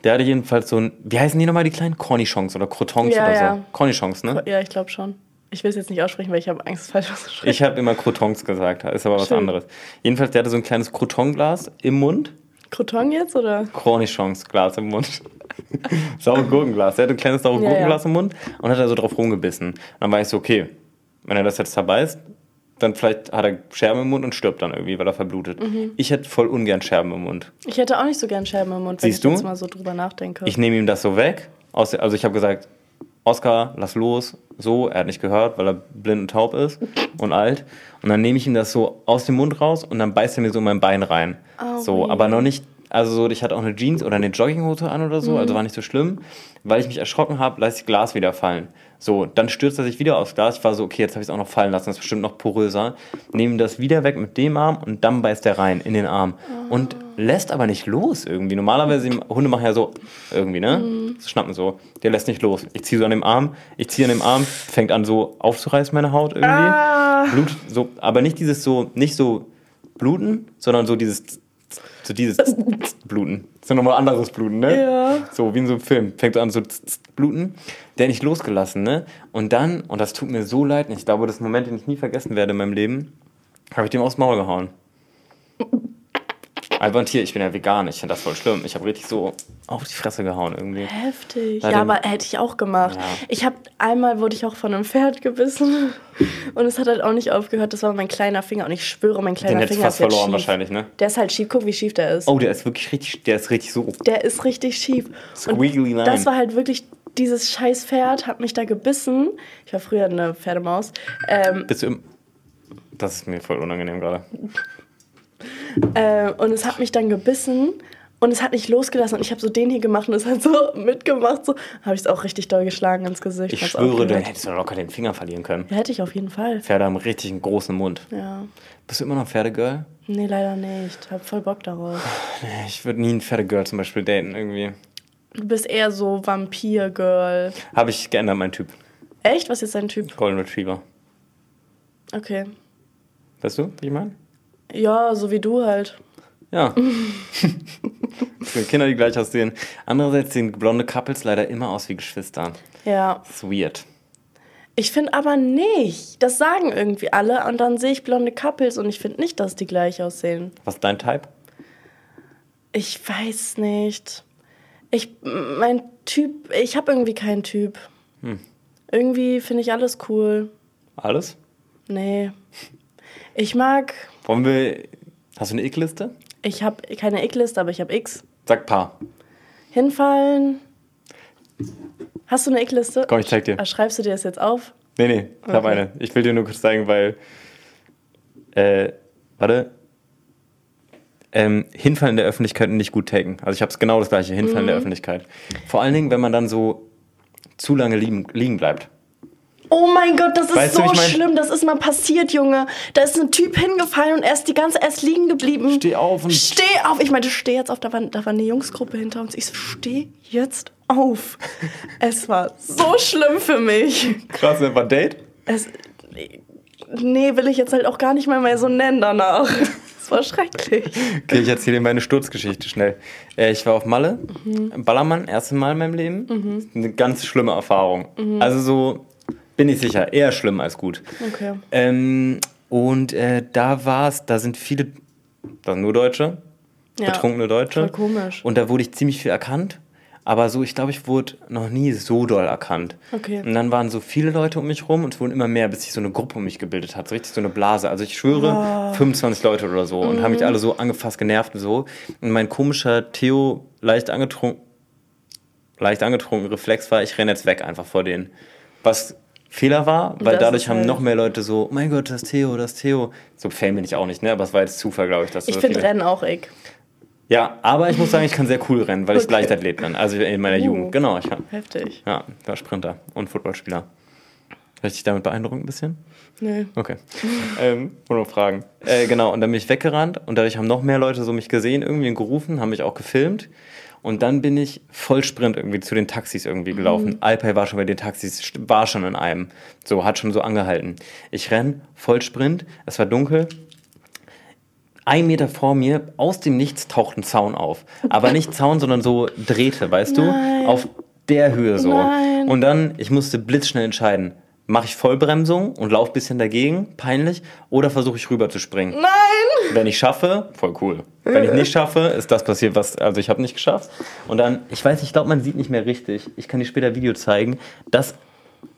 Der hatte jedenfalls so ein. Wie heißen die nochmal, die kleinen? Cornichons oder Crotons Ja, oder so. ja. Cornichons, ne? Ja, ich glaube schon. Ich will es jetzt nicht aussprechen, weil ich habe Angst, falsch auszusprechen. Ich habe immer Crotons gesagt, ist aber was Schön. anderes. Jedenfalls, der hatte so ein kleines Crotonglas im Mund. Croton jetzt oder? Cornichons Glas im Mund. <laughs> saure Gurkenglas. Der hatte ein kleines saure Ja, Gurkenglas ja. im Mund und hat da so drauf rumgebissen. Dann war ich so, okay, wenn er das jetzt zerbeißt, dann vielleicht hat er Scherben im Mund und stirbt dann irgendwie, weil er verblutet. Mhm. Ich hätte voll ungern Scherben im Mund. Ich hätte auch nicht so gern Scherben im Mund, wenn Siehst ich du? jetzt mal so drüber nachdenke. Ich nehme ihm das so weg. Also ich habe gesagt, Oscar, lass los. So, er hat nicht gehört, weil er blind und taub ist und alt. Und dann nehme ich ihm das so aus dem Mund raus und dann beißt er mir so in mein Bein rein. Oh, so, aber noch nicht, also so, ich hatte auch eine Jeans oder eine Jogginghose an oder so, Mhm. also war nicht so schlimm. Weil ich mich erschrocken habe, lasse ich Glas wieder fallen. So, dann stürzt er sich wieder aufs Glas. Ich war so, okay, jetzt habe ich es auch noch fallen lassen, das ist bestimmt noch poröser. Nehme das wieder weg mit dem Arm und dann beißt er rein in den Arm. Und lässt aber nicht los irgendwie. Normalerweise, Hunde machen ja so irgendwie, ne? Das schnappen so. Der lässt nicht los. Ich ziehe so an dem Arm, ich ziehe an dem Arm, fängt an so aufzureißen, meine Haut irgendwie. Ah, Blut, so, aber nicht dieses so, nicht so bluten, sondern so dieses, so dieses Bluten. Das ist ja nochmal anderes Bluten, ne? Ja. So wie in so einem Film. Fängt an so bluten. Der nicht losgelassen, ne? Und dann, und das tut mir so leid, und ich glaube, das ist ein Moment, den ich nie vergessen werde in meinem Leben, habe ich dem aufs Maul gehauen. Ein Tier, ich bin ja vegan, ich finde das voll schlimm. Ich habe richtig so auf die Fresse gehauen irgendwie. heftig. Na, Ja, aber hätte ich auch gemacht. Ja. Ich habe einmal wurde ich auch von einem Pferd gebissen und es hat halt auch nicht aufgehört. Das war mein kleiner Finger und ich schwöre, mein Den kleiner ich Finger fast ist jetzt verloren schief. wahrscheinlich, ne? Der ist halt schief. Guck, wie schief der ist. Oh, der ist wirklich richtig, der ist richtig so. Der ist richtig schief. Squiggly line. Das war halt wirklich dieses scheiß Pferd hat mich da gebissen. Ich war früher eine Pferdemaus. Ähm, Bist du im. Das ist mir voll unangenehm gerade. Äh, und es hat mich dann gebissen und es hat nicht losgelassen. Und ich habe so den hier gemacht und es hat so <laughs> mitgemacht. So habe ich es auch richtig doll geschlagen ins Gesicht. Ich schwöre, du aufgehört. hättest doch locker den Finger verlieren können. Ja, hätte ich auf jeden Fall. Pferde haben richtig einen großen Mund. Ja. Bist du immer noch Pferdegirl? Nee, leider nicht. Hab voll Bock darauf. Nee, ich würde nie ein Pferdegirl zum Beispiel daten irgendwie. Du bist eher so Vampir-Girl. Habe ich geändert, mein Typ. Echt? Was ist dein Typ? Golden Retriever. Okay. Weißt du, wie ich meine? Ja, so wie du halt. Ja. <laughs> sind Kinder, die gleich aussehen. Andererseits sehen blonde Couples leider immer aus wie Geschwister. Ja. Das ist weird. Ich finde aber nicht. Das sagen irgendwie alle und dann sehe ich blonde Couples und ich finde nicht, dass die gleich aussehen. Was ist dein Type? Ich weiß nicht. Ich, mein Typ, ich habe irgendwie keinen Typ. Irgendwie finde ich alles cool. Alles? Nee. Ich mag, Wollen wir. Hast du eine Ick-Liste? ich habe keine Ick-Liste, aber ich habe X. Sag paar. Hinfallen. Hast du eine Ick-Liste? Komm, ich zeig dir. Ah, Schreibst du dir das jetzt auf? Nee, nee, ich habe Okay. eine. Ich will dir nur kurz zeigen, weil. Äh, warte. Ähm, hinfallen in der Öffentlichkeit und nicht gut taken. Also ich habe es genau das gleiche, hinfallen in Mhm. der Öffentlichkeit. Vor allen Dingen, wenn man dann so zu lange liegen, liegen bleibt. Oh mein Gott, das ist Weißt du, so wie ich mein? schlimm. Das ist mal passiert, Junge. Da ist ein Typ hingefallen und er ist die ganze erst liegen geblieben. Steh auf und- Steh auf. Ich meinte, steh jetzt auf. Da war, da war eine Jungsgruppe hinter uns. Ich so, steh jetzt auf. <laughs> es war so schlimm für mich. Krass, war Date? Es, nee, will ich jetzt halt auch gar nicht mehr, mehr so nennen danach. <laughs> Es war schrecklich. Okay, ich erzähle dir meine Sturzgeschichte schnell. Äh, ich war auf Malle, Ballermann, erstes Mal in meinem Leben. Eine ganz schlimme Erfahrung. Also so, bin ich sicher, eher schlimm als gut. Okay. Ähm, und äh, da war es, da sind viele, da sind nur Deutsche, Ja. betrunkene Deutsche. Voll komisch. Und da wurde ich ziemlich viel erkannt. Aber so, ich glaube, ich wurde noch nie so doll erkannt. Okay. Und dann waren so viele Leute um mich rum und es wurden immer mehr, bis sich so eine Gruppe um mich gebildet hat. So richtig so eine Blase. Also ich schwöre, 25 Leute oder so. Und haben mich alle so angefasst, genervt und so. Und mein komischer Theo, leicht angetrunken, leicht angetrunken Reflex war, ich renne jetzt weg einfach vor denen. Was Fehler war, weil Das dadurch haben halt- noch mehr Leute so, oh mein Gott, das Theo, das Theo. So Fan bin ich auch nicht, ne? Aber es war jetzt Zufall, glaube ich, dass Ich so finde Rennen auch ich. Ja, aber ich muss sagen, ich kann sehr cool rennen, weil ich Okay. Leichtathlet bin. Also in meiner Uh. Jugend. Genau, ich war, Heftig. ja, war Sprinter und Footballspieler. Richtig damit beeindruckt ein bisschen? Nö. Okay. <laughs> ähm, noch fragen. Äh, genau, und dann bin ich weggerannt und dadurch haben noch mehr Leute so mich gesehen, irgendwie und gerufen, haben mich auch gefilmt. Und dann bin ich voll Sprint irgendwie zu den Taxis irgendwie gelaufen. Alpay war schon bei den Taxis, war schon in einem. So, hat schon so angehalten. Ich renn, voll Sprint, es war dunkel. Ein Meter vor mir, aus dem Nichts taucht ein Zaun auf. Aber <laughs> nicht Zaun, sondern so Drähte, weißt Nein. du? Auf der Höhe so. Nein. Und dann, ich musste blitzschnell entscheiden. Mache ich Vollbremsung und laufe ein bisschen dagegen, peinlich, oder versuche ich rüber zu springen? Nein! Wenn ich schaffe, voll cool. Wenn ich nicht schaffe, ist das passiert, was, also ich habe nicht geschafft. Und dann, ich weiß, ich glaube, man sieht nicht mehr richtig. Ich kann dir später Video zeigen. Das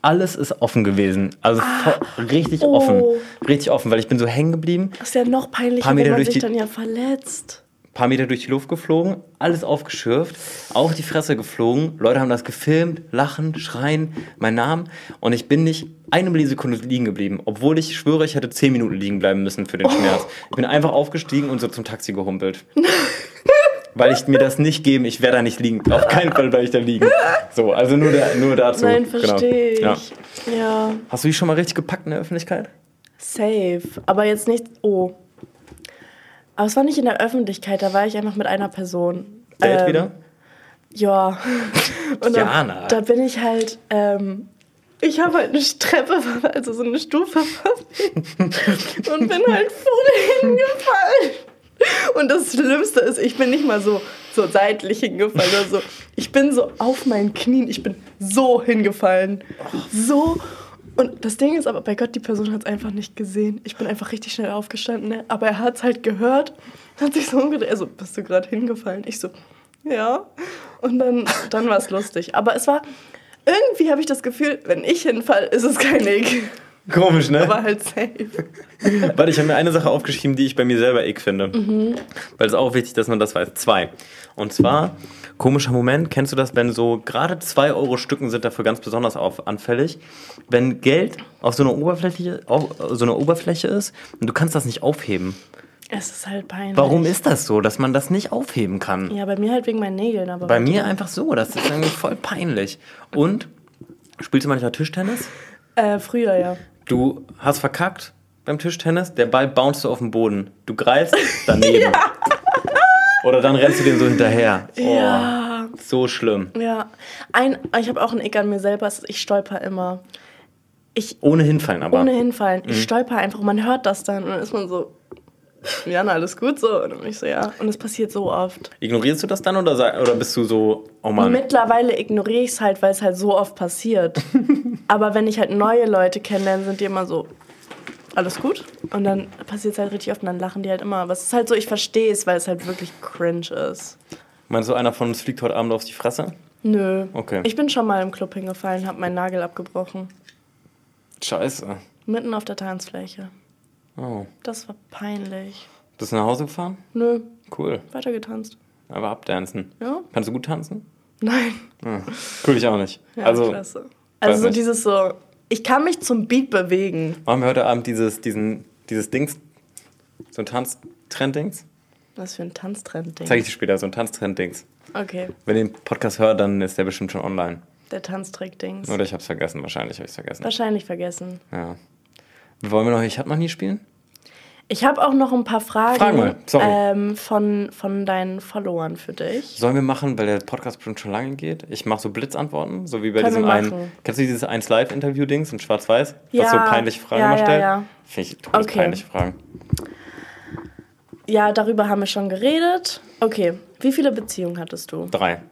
alles ist offen gewesen. Also voll- richtig Oh. offen. Richtig offen, weil ich bin so hängen geblieben. Das ist ja noch peinlicher, wenn man sich die- dann ja verletzt. Paar Meter durch die Luft geflogen, alles aufgeschürft, auf die Fresse geflogen. Leute haben das gefilmt, lachen, schreien, mein Namen. Und ich bin nicht eine Millisekunde liegen geblieben, obwohl ich schwöre, ich hätte zehn Minuten liegen bleiben müssen für den Schmerz. Ich bin einfach aufgestiegen und so zum Taxi gehumpelt. Weil ich mir das nicht geben, ich werde da nicht liegen. Auf keinen Fall werde ich da liegen. So, also nur, da, nur dazu. Nein, verstehe ich. Ja. Ja. Hast du dich schon mal richtig gepackt in der Öffentlichkeit? safe. Aber jetzt nicht. Oh. Aber es war nicht in der Öffentlichkeit, da war ich einfach mit einer Person. Date Ähm, wieder? Ja. <laughs> Und Jana. da, da bin ich halt. Ähm, ich habe halt eine Treppe, also so eine Stufe verfehlt und bin halt voll hingefallen. Und das Schlimmste ist, ich bin nicht mal so, so seitlich hingefallen oder so. Ich bin so auf meinen Knien, ich bin so hingefallen. So. Und das Ding ist aber, bei Gott, die Person hat es einfach nicht gesehen. Ich bin einfach richtig schnell aufgestanden, ne? aber er hat es halt gehört, hat sich so umgedreht. Also, bist du gerade hingefallen? Ich so, ja. Und dann, dann war es lustig. Aber es war, irgendwie habe ich das Gefühl, wenn ich hinfall, ist es kein Nick. Komisch, ne? Aber halt safe. Warte, ich habe mir eine Sache aufgeschrieben, die ich bei mir selber ick finde. Mhm. Weil es auch wichtig, dass man das weiß. Zwei. Und zwar, komischer Moment, kennst du das, wenn so gerade 2 Euro Stücken sind dafür ganz besonders auf, anfällig, wenn Geld auf so einer Oberfläche, auf so einer Oberfläche ist und du kannst das nicht aufheben. Es ist halt peinlich. Warum ist das so, dass man das nicht aufheben kann? Ja, bei mir halt wegen meinen Nägeln, aber. Bei mir einfach so, das ist irgendwie voll peinlich. Und, spielst du manchmal Tischtennis? Äh, früher, ja. Du hast verkackt beim Tischtennis, der Ball bounced auf den Boden. Du greifst daneben. <laughs> Oder dann rennst du dem so hinterher. Oh, Ja. So schlimm. Ja. Ein, ich habe auch einen Ick an mir selber, ich stolper immer. Ich, Ohne hinfallen aber. ohne hinfallen, Mhm. ich stolper einfach und man hört das dann und dann ist man so, Jana, alles gut so? Und ich so, ja. Und es passiert so oft. Ignorierst du das dann oder, oder bist du so, oh Mann? Mittlerweile ignoriere ich es halt, weil es halt so oft passiert. <laughs> Aber wenn ich halt neue Leute kennenlerne, sind die immer so, alles gut? Und dann passiert es halt richtig oft und dann lachen die halt immer. Aber es ist halt so, ich verstehe es, weil es halt wirklich cringe ist. Meinst du, einer von uns fliegt heute Abend auf die Fresse? Nö. Okay. Ich bin schon mal im Club hingefallen, habe meinen Nagel abgebrochen. Scheiße. Mitten auf der Tanzfläche. Oh. Das war peinlich. Bist du nach Hause gefahren? Nö, Cool. weiter getanzt. Aber abdancen. Ja? Kannst du gut tanzen? Nein. Cool, ich auch nicht. Ja, also, klasse. Also so nicht. dieses so, ich kann mich zum Beat bewegen. machen wir heute Abend dieses, diesen, dieses Dings, so ein Tanztrend-Dings? Was für ein Tanztrend-Ding. Zeige ich dir später, so ein Tanztrend-Dings. Okay, Wenn ihr den Podcast hört, dann ist der bestimmt schon online. der Tanztrick-Dings. Oder ich hab's vergessen, wahrscheinlich habe ich's vergessen. Wahrscheinlich vergessen. Ja. Wollen wir noch Ich hab noch nie spielen? Ich habe auch noch ein paar Fragen Frag mal, sorry. Ähm, von, von deinen Followern für dich. Sollen wir machen, weil der Podcast bestimmt schon lange geht? Ich mache so Blitzantworten, so wie bei Können diesem einen. Kennst du dieses 1 Live-Interview-Dings in Schwarz-Weiß? Ja, Was so peinliche Fragen ja, immer ja, stellt? ja. Finde ich todespeinliche Fragen. Ja, darüber haben wir schon geredet. Okay, wie viele Beziehungen hattest du? Drei.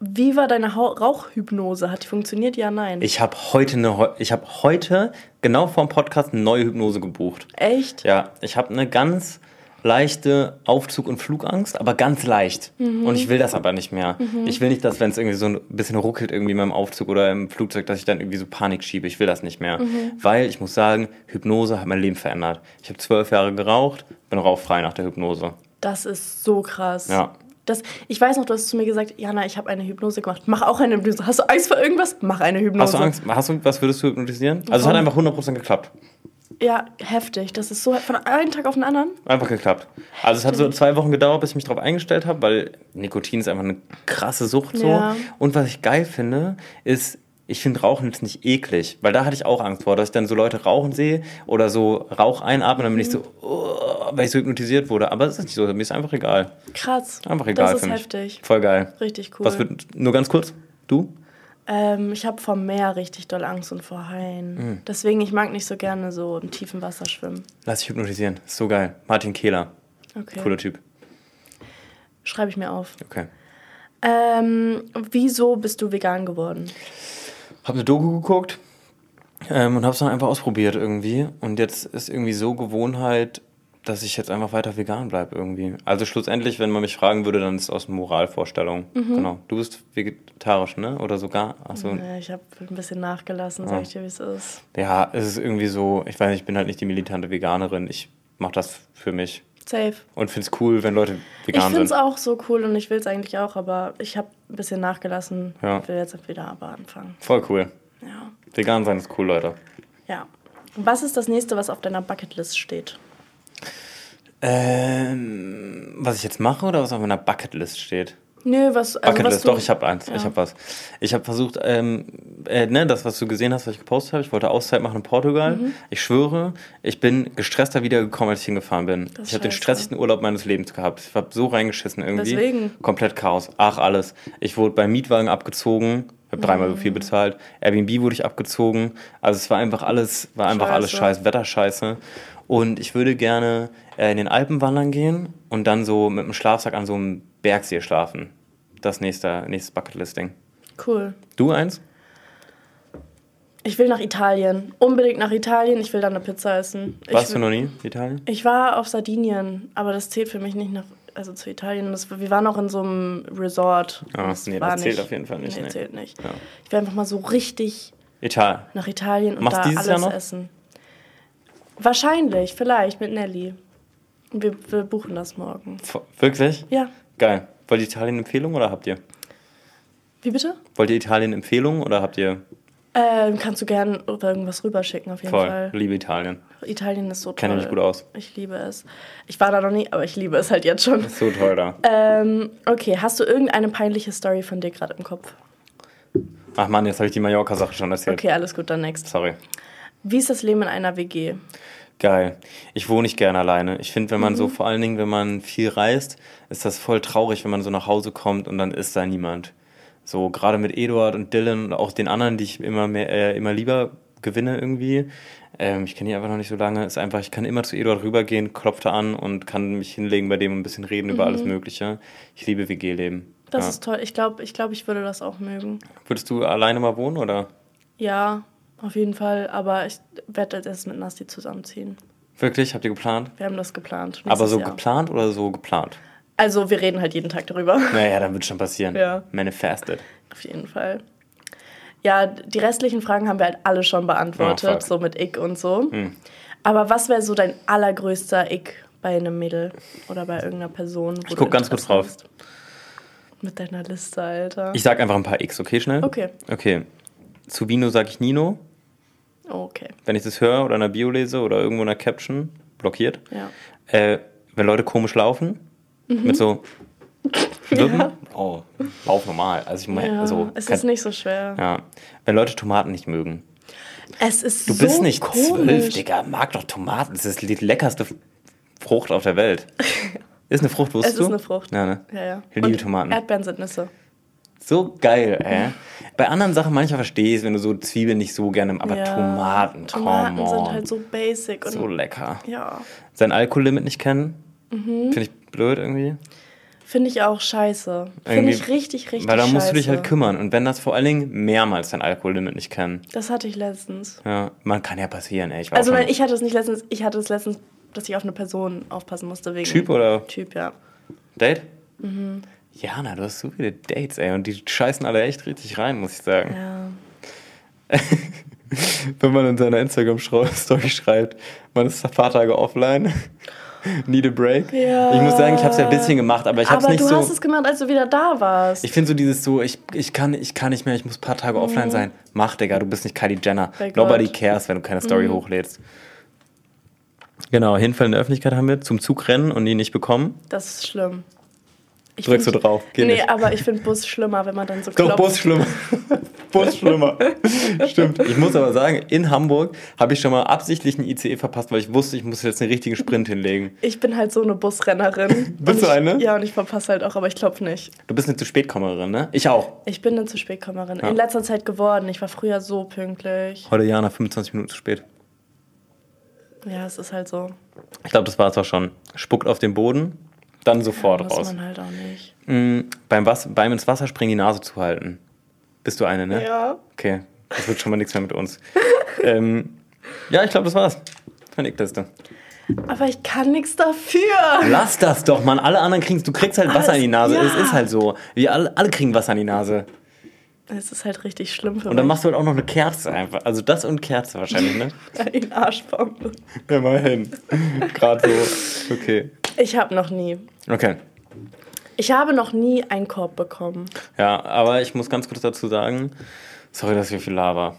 Wie war deine Hau Rauchhypnose? Hat die funktioniert? Ja, nein. Ich habe heute eine, Heu- ich habe heute genau vor dem Podcast eine neue Hypnose gebucht. Echt? Ja, ich habe eine ganz leichte Aufzug- und Flugangst, aber ganz leicht. Mhm. Und ich will das aber nicht mehr. Ich will nicht, dass wenn es irgendwie so ein bisschen ruckelt irgendwie in meinem Aufzug oder im Flugzeug, dass ich dann irgendwie so Panik schiebe. Ich will das nicht mehr. Mhm. Weil ich muss sagen, Hypnose hat mein Leben verändert. Ich habe zwölf Jahre geraucht, bin rauchfrei nach der Hypnose. Das ist so krass. Ja. Das, ich weiß noch, du hast zu mir gesagt, Jana, ich habe eine Hypnose gemacht. Mach auch eine Hypnose. Hast du Angst vor irgendwas? Mach eine Hypnose. Hast du Angst? Hast du, was würdest du hypnotisieren? Also es hat einfach 100% geklappt. Ja, heftig. Das ist so von einem Tag auf den anderen. Einfach geklappt. Also es hat so zwei Wochen gedauert, bis ich mich darauf eingestellt habe, weil Nikotin ist einfach eine krasse Sucht so. Ja. Und was ich geil finde, ist, ich finde Rauchen jetzt nicht eklig, weil da hatte ich auch Angst vor, dass ich dann so Leute rauchen sehe oder so Rauch einatmen, dann bin ich so, oh, weil ich so hypnotisiert wurde. Aber es ist nicht so, mir ist einfach egal. Krass. Einfach egal Das ist heftig. Voll geil. Richtig cool. Was wird, nur ganz kurz, du? Ähm, ich habe vor Meer richtig doll Angst und vor Haien. Mhm. Deswegen, ich mag nicht so gerne so im tiefen Wasser schwimmen. Lass dich hypnotisieren, ist so geil. Martin Kehler, Okay. cooler Typ. Schreibe ich mir auf. Okay. Ähm, wieso bist du vegan geworden? Hab eine Doku geguckt ähm, und hab's dann einfach ausprobiert irgendwie. Und jetzt ist irgendwie so Gewohnheit, dass ich jetzt einfach weiter vegan bleibe irgendwie. Also schlussendlich, wenn man mich fragen würde, dann ist es aus Moralvorstellung. Mhm. Genau. Du bist vegetarisch, ne? Oder sogar? Achso. Ja, ich habe ein bisschen nachgelassen, sag ich dir, wie es ist. Ja, es ist irgendwie so, ich weiß nicht, ich bin halt nicht die militante Veganerin. Ich mach das für mich. Safe. Und find's cool, wenn Leute Ich vegan finde es sind. auch so cool und ich will es eigentlich auch, aber ich habe ein bisschen nachgelassen. Ja. Will jetzt wieder aber anfangen. Voll cool. Ja. Vegan sein ist cool, Leute. ja. Was ist das nächste, was auf deiner Bucketlist steht? Ähm, was ich jetzt mache oder was auf meiner Bucketlist steht? Nö, was. Also was Bucketlist, du, doch, ich habe eins. Ja. Ich habe was. Ich habe versucht, ähm, äh, ne, das, was du gesehen hast, was ich gepostet habe. Ich wollte Auszeit machen in Portugal. Mhm. Ich schwöre, ich bin gestresster wiedergekommen, als ich hingefahren bin. Das ich habe den scheiße. stressigsten Urlaub meines Lebens gehabt. Ich habe so reingeschissen irgendwie. Weswegen? Komplett Chaos. Ach, alles. Ich wurde beim Mietwagen abgezogen. Ich habe dreimal so Mhm. viel bezahlt. Airbnb wurde ich abgezogen. Also es war einfach alles, war einfach alles Scheiße. scheiß, Wetterscheiße. Und ich würde gerne äh, in den Alpen wandern gehen und dann so mit einem Schlafsack an so einem Bergsee schlafen. Das nächste, nächstes Bucketlist-Ding. Cool. Du eins? Ich will nach Italien. Unbedingt nach Italien. Ich will da eine Pizza essen. Warst du noch nie? Italien? Ich war auf Sardinien, aber das zählt für mich nicht nach, also zu Italien. Das, wir waren auch in so einem Resort. Ah, Das nee, war das zählt auf jeden Fall nicht, Nee, nee. zählt nicht. Ja. Ich will einfach mal so richtig Italien. nach Italien und Machst da alles Jahr noch? essen. Wahrscheinlich, vielleicht mit Nelly. Wir, wir buchen das morgen. Wirklich? Ja. Geil. Wollt ihr Italien-Empfehlung oder habt ihr? Wie bitte? Wollt ihr Italien-Empfehlung oder habt ihr Ähm, kannst du gern irgendwas rüberschicken, auf jeden voll? Fall. Liebe Italien. Italien ist so toll. Kenne mich gut aus. Ich liebe es. Ich war da noch nie, aber ich liebe es halt jetzt schon. Ist so toll da. Ähm, okay, hast du irgendeine peinliche Story von dir gerade im Kopf? Ach Mann, jetzt habe ich die Mallorca-Sache schon erzählt. Okay, alles gut, dann next. Sorry. Wie ist das Leben in einer WG? Geil. Ich wohne nicht gerne alleine. Ich finde, wenn man Mhm. so, vor allen Dingen, wenn man viel reist, ist das voll traurig, wenn man so nach Hause kommt und dann ist da niemand. So, gerade mit Eduard und Dylan und auch den anderen, die ich immer mehr, äh, immer lieber gewinne irgendwie. Ähm, ich kenne die einfach noch nicht so lange. Ist einfach, ich kann immer zu Eduard rübergehen, klopft da an und kann mich hinlegen bei dem und ein bisschen reden über alles Mögliche. Ich liebe WG-Leben. Mhm. Das ja. ist toll. Ich glaube, ich, glaub, ich würde das auch mögen. Würdest du alleine mal wohnen oder? Ja, auf jeden Fall. Aber ich werde als erstes mit Nasti zusammenziehen. Wirklich? Habt ihr geplant? Wir haben das geplant. Aber so Jahr. geplant oder so geplant? Also, wir reden halt jeden Tag darüber. <laughs> Naja, dann wird schon passieren. Ja. Manifested. Auf jeden Fall. Ja, die restlichen Fragen haben wir halt alle schon Oh, beantwortet, fuck. so mit Ick und so. Hm. Aber was wäre so dein allergrößter Ick bei einem Mädel oder bei irgendeiner Person? wo Ich guck ganz kurz drauf. hast? Mit deiner Liste, Alter. Ich sag einfach ein paar X, okay, schnell? Okay. Okay. Zu Vino sag ich Nino. Okay, Wenn ich das höre oder in der Bio lese oder irgendwo in der Caption, blockiert. ja. Äh, wenn Leute komisch laufen, mit so <laughs> Wippen. Oh, lauf normal. Also ich meine, Ja, so. es ist nicht so schwer. ja. Wenn Leute Tomaten nicht mögen. Es ist Du so bist nicht komisch. zwölf, Digga. Mag doch Tomaten. Das ist die leckerste Frucht auf der Welt. <laughs> Ist eine Frucht, Es wusstest ist du? eine Frucht. Ja, ne? Ja, ja. Ich liebe Und Tomaten. Erdbeeren sind Nüsse. So geil, ey. Bei anderen Sachen manchmal verstehe ich es, wenn du so Zwiebeln nicht so gerne, aber ja. Tomaten, Tomaten come sind halt so basic. Und so lecker. ja, Sein Alkohollimit nicht kennen, Mhm. finde ich blöd irgendwie. finde ich auch scheiße. Finde ich richtig, richtig Weil da scheiße. musst du dich halt kümmern. Und wenn das vor allen Dingen mehrmals dein Alkohollimit nicht kennen, Das hatte ich letztens. ja, man kann ja passieren, ey. Ich Also nein, ich hatte es nicht letztens, ich hatte es letztens, dass ich auf eine Person aufpassen musste wegen Typ oder Typ, ja. Date? Mhm. Jana, du hast so viele Dates, ey. Und die scheißen alle echt richtig rein, muss ich sagen. Ja. <laughs> Wenn man in seiner Instagram-Story schreibt, man ist ein paar Tage offline, <laughs> need a break. Ja. Ich muss sagen, ich habe es ja ein bisschen gemacht, aber ich habe es Aber nicht du so... hast es gemacht, als du wieder da warst. Ich finde so dieses so, ich, ich, kann, ich kann nicht mehr, ich muss ein paar Tage offline sein. Mach, Digga, du bist nicht Kylie Jenner. Mhm. Bei Nobody Gott. Mhm. cares, wenn du keine Story hochlädst. Genau, Hinfall in der Öffentlichkeit haben wir zum Zug rennen und ihn nicht bekommen. das ist schlimm. Ich Drückst find- du drauf, geht nee, nicht. aber ich finde Bus schlimmer, wenn man dann so Doch, klopft. Bus schlimmer. <laughs> Bus schlimmer. Stimmt. Ich muss aber sagen, in Hamburg habe ich schon mal absichtlich einen ICE verpasst, weil ich wusste, ich muss jetzt einen richtigen Sprint hinlegen. Ich bin halt so eine Busrennerin. <laughs> Bist du ich, eine? Ja, und ich verpasse halt auch, aber ich klopfe nicht. Du bist eine zu spätkommerin, ne? Ich auch. Ich bin eine zu spätkommerin. Ja. In letzter Zeit geworden. Ich war früher so pünktlich. Heute Jana 25 Minuten zu spät. Ja, es ist halt so. Ich glaube, das war es auch schon. Spuckt auf den Boden, dann sofort Muss raus. man halt auch nicht. Mm, beim, Was beim ins Wasser springen die Nase zu halten. Bist du eine, ne? Ja. Okay, das wird schon mal nichts mehr mit uns. <laughs> ähm, ja, ich glaube, das war's. Für eine Liste. Aber ich kann nichts dafür. Lass das doch, Mann. Alle anderen kriegen Du kriegst halt Wasser in die Nase. Ja. Es ist halt so. Wir alle, alle kriegen Wasser in die Nase. Es ist halt richtig schlimm für Und dann mich. machst du halt auch noch eine Kerze einfach. Also das und Kerze wahrscheinlich, ne? <laughs> In Arschbombe. Immerhin. Gerade so. Okay. Ich habe noch nie. Okay. Ich habe noch nie einen Korb bekommen. Ja, aber ich muss ganz kurz dazu sagen, sorry, dass wir viel laber.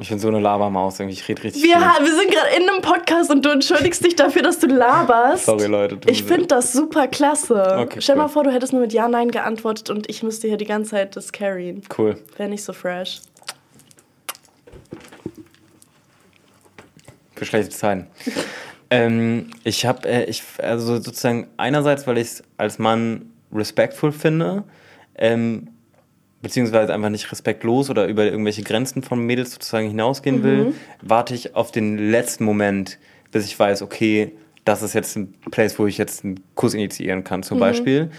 Ich bin so eine Labermaus irgendwie. Ich rede richtig Wir, viel. wir sind gerade in einem Podcast und du entschuldigst dich dafür, dass du laberst. Sorry, Leute. Ich finde das super klasse. Okay, Stell mal cool. vor, du hättest nur mit Ja, Nein geantwortet und ich müsste hier die ganze Zeit das carryen. Cool. Wäre nicht so fresh. Für schlechte Zeiten. <laughs> ähm, ich habe, äh, ich, also sozusagen einerseits, weil ich es als Mann respectful finde, ähm, beziehungsweise einfach nicht respektlos oder über irgendwelche Grenzen von Mädels sozusagen hinausgehen will, warte ich auf den letzten Moment, bis ich weiß, okay, das ist jetzt ein Place, wo ich jetzt einen Kuss initiieren kann, zum Beispiel.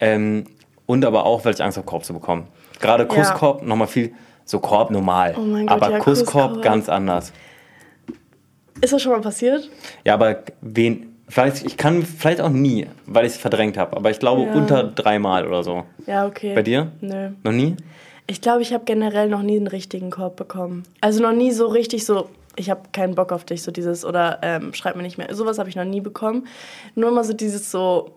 Ähm, und aber auch, weil ich Angst habe, Korb zu bekommen. Gerade Kusskorb, nochmal viel, so Korb normal. Oh mein Gott, aber ja, Kusskorb Kusskorb. ganz anders. Ist das schon mal passiert? Ja, aber wen. Vielleicht, ich kann vielleicht auch nie, weil ich es verdrängt habe. Aber ich glaube Ja. unter dreimal oder so. Ja, okay. Bei dir? Nö. Noch nie? Ich glaube, ich habe generell noch nie einen richtigen Korb bekommen. Also noch nie so richtig so, ich habe keinen Bock auf dich, so dieses, oder ähm, schreib mir nicht mehr. Sowas habe ich noch nie bekommen. Nur immer so dieses so,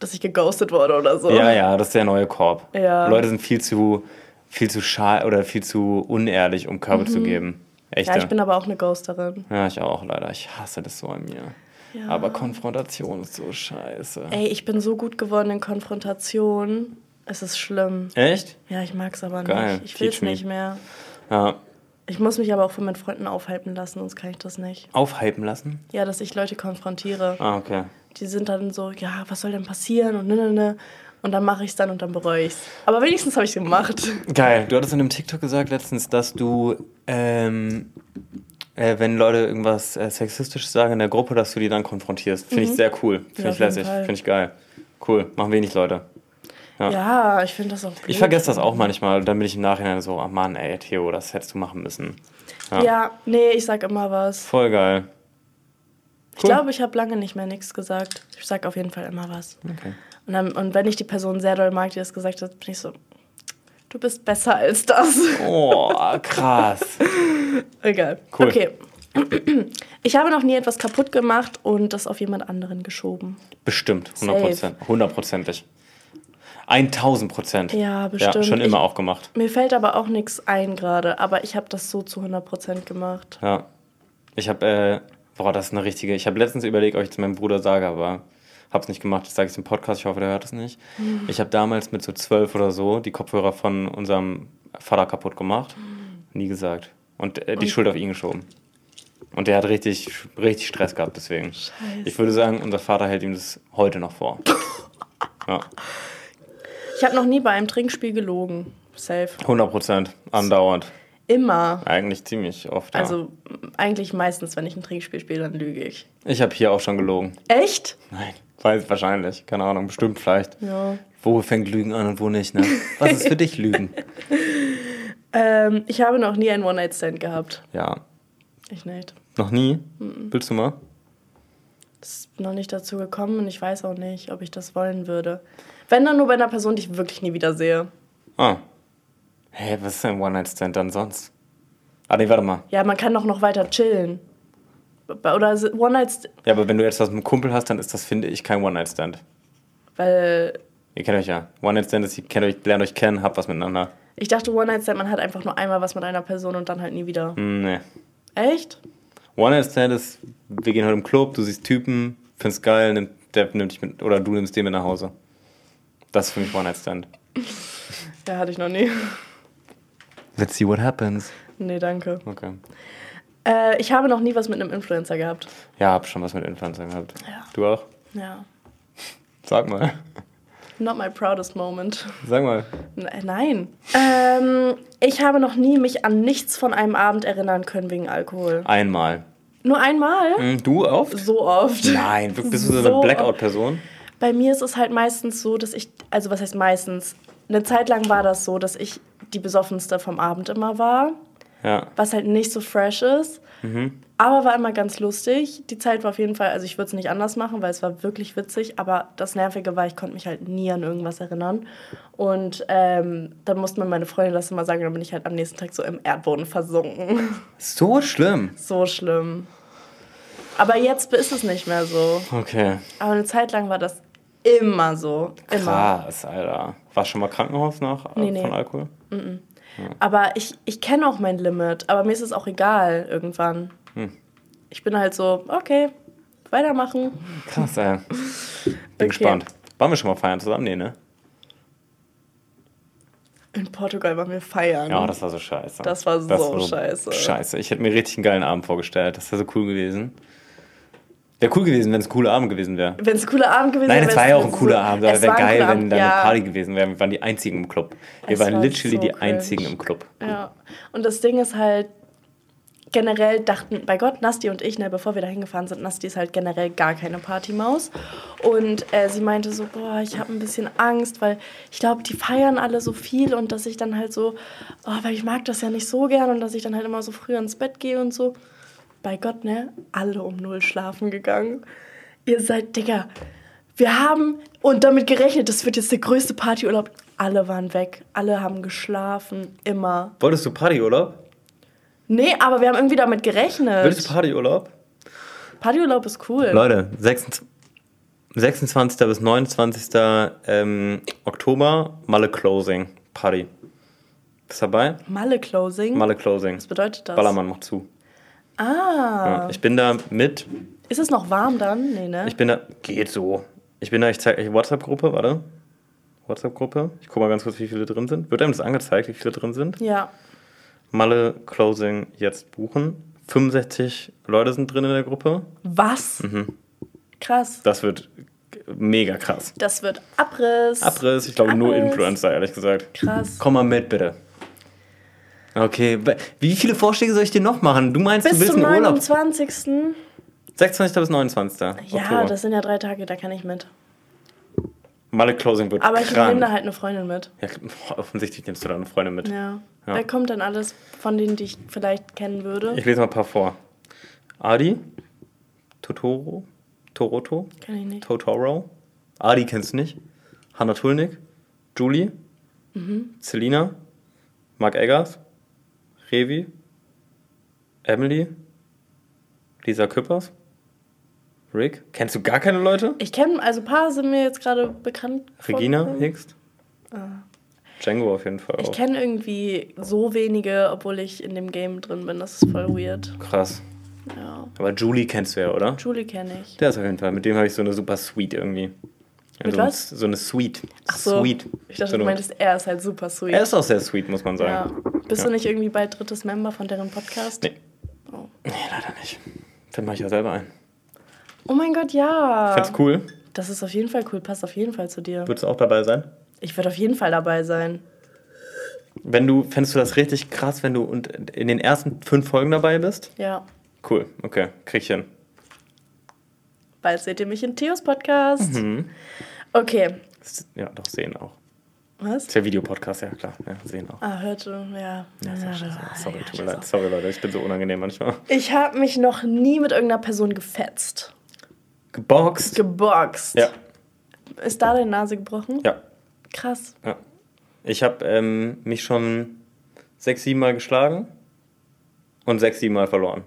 dass ich geghostet wurde oder so. Ja, ja, das ist der neue Korb. Ja. Leute sind viel zu, viel zu schal oder viel zu unehrlich, um Körbe zu geben. Echt. Ja, ich bin aber auch eine Ghosterin. Ja, ich auch leider. Ich hasse das so an mir. Ja. Aber Konfrontation ist so scheiße. Ey, ich bin so gut geworden in Konfrontation. Es ist schlimm. Echt? Ja, ich mag's aber Geil. nicht. Ich will's nicht mehr. Ja. Ich muss mich aber auch von meinen Freunden aufhalten lassen, sonst kann ich das nicht. Aufhypen lassen? Ja, dass ich Leute konfrontiere. Ah, okay. Die sind dann so, ja, was soll denn passieren und ne, ne, ne. Und dann mache ich's dann und dann bereue ich's. Aber wenigstens habe ich's gemacht. Geil. Du hattest in einem TikTok gesagt letztens, dass du, ähm, äh, wenn Leute irgendwas äh, Sexistisches sagen in der Gruppe, dass du die dann konfrontierst. Finde ich sehr cool. Finde Mhm. Ja, ich lässig. Finde ich geil. Cool. Machen wenig Leute. Ja. Ja, ich finde das auch blöd. Ich vergesse das auch manchmal. Dann bin ich im Nachhinein so, oh Mann, ey, Theo, das hättest du machen müssen. Ja. Ja, nee, ich sag immer was. Voll geil. Ich glaube, ich habe lange nicht mehr nichts gesagt. Ich sag auf jeden Fall immer was. Okay. Und, dann, und wenn ich die Person sehr doll mag, die das gesagt hat, bin ich so, du bist besser als das. Oh, krass. <laughs> Egal. Cool. Okay. <clears throat> Ich habe noch nie etwas kaputt gemacht und das auf jemand anderen geschoben. Bestimmt. 100 Prozent. Hundertprozentig. 1000 Prozent. Ja, bestimmt. Ja, schon immer Ich- auch gemacht. Mir fällt aber auch nichts ein gerade, aber ich habe das so zu 100% gemacht. Ja. Ich habe, äh, boah, das ist eine richtige. Ich habe letztens überlegt, ob ich zu meinem Bruder sage, aber hab's nicht gemacht. Das sage ich im Podcast. Ich hoffe, der hört es nicht. Mhm. Ich habe damals mit so zwölf oder so die Kopfhörer von unserem Vater kaputt gemacht. Nie gesagt. Und äh, die Schuld auf ihn geschoben. Und der hat richtig, richtig Stress gehabt deswegen. Scheiße. Ich würde sagen, unser Vater hält ihm das heute noch vor. <laughs> Ja. Ich habe noch nie bei einem Trinkspiel gelogen. Safe. 100 Prozent. Andauernd. Immer. Eigentlich ziemlich oft. Ja. Also eigentlich meistens, wenn ich ein Trinkspiel spiele, dann lüge ich. ich habe hier auch schon gelogen. Echt? Nein. Weiß wahrscheinlich. Keine Ahnung. Bestimmt vielleicht. Ja. Wo fängt Lügen an und wo nicht, ne? Was ist für dich Lügen? <laughs> Ähm, ich habe noch nie einen One-Night-Stand gehabt. Ja. Ich nicht. Noch nie? Willst du mal? Es ist noch nicht dazu gekommen und ich weiß auch nicht, ob ich das wollen würde. Wenn dann nur bei einer Person, die ich wirklich nie wieder sehe. Ah. Hä, was ist ein One-Night-Stand dann sonst? Ah, nee, warte mal. Ja, man kann doch noch weiter chillen. Oder One-Night-Stand, Ja, aber wenn du jetzt was mit einem Kumpel hast, dann ist das, finde ich, kein One-Night-Stand. weil Ihr kennt euch ja. One-Night-Stand ist, ihr kennt euch, lernt euch kennen, habt was miteinander. ich dachte, One-Night-Stand, man hat einfach nur einmal was mit einer Person und dann halt nie wieder. Hm, nee. Echt? One-Night-Stand ist, wir gehen heute im Club, du siehst Typen, findest geil, nimmt, der nimmt dich mit, oder du nimmst den mit nach Hause. Das ist für mich One-Night-Stand. <laughs> Ja, hatte ich noch nie. Let's see what happens. nee, danke. Okay. Äh, ich habe noch nie was mit einem Influencer gehabt. Ja, hab schon was mit Influencern gehabt. Ja. Du auch? Ja. Sag mal. Not my proudest moment. Sag mal. Ne- Nein. Ähm, ich habe noch nie mich an nichts von einem Abend erinnern können wegen Alkohol. Einmal. Nur einmal? Hm, Du oft? So oft. Nein, bist du so eine So Blackout-Person? Bei mir ist es halt meistens so, dass ich, also was heißt meistens? Eine Zeit lang war das so, dass ich die besoffenste vom Abend immer war, Ja. was halt nicht so fresh ist. Aber war immer ganz lustig. Die Zeit war auf jeden Fall, also ich würde es nicht anders machen, weil es war wirklich witzig. Aber das Nervige war, ich konnte mich halt nie an irgendwas erinnern. Und ähm, dann musste mir meine Freundin das immer sagen, dann bin ich halt am nächsten Tag so im Erdboden versunken. So schlimm. so schlimm. Aber jetzt ist es nicht mehr so. Okay. Aber eine Zeit lang war das immer so. Immer. Krass, Alter. Warst du schon mal Krankenhaus nach äh, Nee, nee. von Alkohol? Aber ich, ich kenne auch mein Limit. Aber mir ist es auch egal irgendwann. Hm. Ich bin halt so, okay, weitermachen. Krass, ey. <laughs> Bin Okay. gespannt. Waren wir schon mal feiern zusammen? Nee, ne? In Portugal waren wir feiern. Ja, das war so scheiße. Das war so scheiße. Scheiße. Ich hätte mir richtig einen geilen Abend vorgestellt. Das wäre so cool gewesen. Wäre cool gewesen, wenn es ein cooler Abend gewesen wäre. Wenn es ein cooler Abend gewesen Nein, wäre. es war ja auch ein cooler so- Abend, aber Es wäre geil, wenn Abend, da eine ja. Party gewesen wäre. Wir waren die einzigen im Club. Wir Es waren war literally so die cringe. einzigen im Club. Ja. Und das Ding ist halt, generell dachten, bei Gott, Nasti und ich, ne, bevor wir da hingefahren sind, Nasti ist halt generell gar keine Partymaus. Und äh, sie meinte so, boah, ich habe ein bisschen Angst, weil ich glaube, die feiern alle so viel und dass ich dann halt so, oh, weil ich mag das ja nicht so gern und dass ich dann halt immer so früh ins Bett gehe und so. Bei Gott, ne, alle um null schlafen gegangen. Ihr seid, Digga, Wir haben und damit gerechnet, das wird jetzt der größte Partyurlaub. Alle waren weg. Alle haben geschlafen. Immer. Wolltest du Partyurlaub? Nee, aber wir haben irgendwie damit gerechnet. Willst du Partyurlaub? Partyurlaub ist cool. Leute, 26, 26. bis 29. Ähm, Oktober, Malle Closing Party. Bist du dabei? Malle Closing. Malle Closing. Was bedeutet das? Ballermann macht zu. Ah. Ja, ich bin da mit. Ist es noch warm dann? Nee, ne? Ich bin da. Geht so. Ich bin da, ich zeige euch WhatsApp-Gruppe, warte. WhatsApp-Gruppe. Ich gucke mal ganz kurz, wie viele drin sind. Wird einem das angezeigt, wie viele drin sind? ja. Malle Closing jetzt buchen. 65 Leute sind drin in der Gruppe. Was? Mhm. Krass. Das wird mega krass. Das wird Abriss. Abriss, ich glaube nur Abriss. Influencer, ehrlich gesagt. Krass. Komm mal mit, bitte. Okay, wie viele Vorschläge soll ich dir noch machen? Du meinst, Bis du willst zum einen Urlaub? 29. 26. bis 29. Ja, Oktober. das sind ja drei Tage, da kann ich mit. Malle Closing wird Aber ich krank. nehme da halt eine Freundin mit. Ja, offensichtlich nimmst du da eine Freundin mit. Ja. Ja. Wer kommt denn alles von denen, die ich vielleicht kennen würde? Ich lese mal ein paar vor. Adi, Totoro, Toroto, Kenn ich nicht. Totoro. Adi kennst du nicht. Hanna Tulnik, Julie, Mhm. Selina, Mark Eggers, Revi, Emily, Lisa Küppers, Rick. Kennst du gar keine Leute? Ich kenne, also ein paar sind mir jetzt gerade bekannt. Regina. Hickst. Django auf jeden Fall Ah. Ich auch. kenne irgendwie so wenige, obwohl ich in dem Game drin bin. Das ist voll weird. Krass. Ja. Aber Julie kennst du ja, oder? Julie kenne ich. Der ist auf jeden Fall. Mit dem habe ich so eine super Suite irgendwie. Mit so, was? so eine Suite. Ach so. Suite. Ich dachte, so du meintest, er ist halt super sweet. Er ist auch sehr sweet, muss man sagen. ja. Bist Ja. du nicht irgendwie bald drittes Member von deren Podcast? Nee. Oh. Nee, leider nicht. Dann mache ich ja selber ein. oh mein Gott, ja. Find's cool. Das ist auf jeden Fall cool. Passt auf jeden Fall zu dir. Würdest du auch dabei sein? Ich würde auf jeden Fall dabei sein. Wenn du, fändest du das richtig krass, wenn du und in den ersten fünf Folgen dabei bist? Ja. Cool, okay, krieg ich hin. Bald seht ihr mich in Theos Podcast. Mhm. Okay. Ja, doch, sehen auch. Was? Ist ja Videopodcast, ja klar. Ja, sehen auch. Ah, hörte, ja. Ja, Ja, ja, Sorry, tut mir leid. Sorry, Leute, ich bin so unangenehm manchmal. Ich habe mich noch nie mit irgendeiner Person gefetzt. Geboxt? Geboxt. ja, Ist da deine Nase gebrochen? ja, Krass. ja. Ich habe ähm, mich schon sechs, sieben Mal geschlagen und sechs, sieben Mal verloren.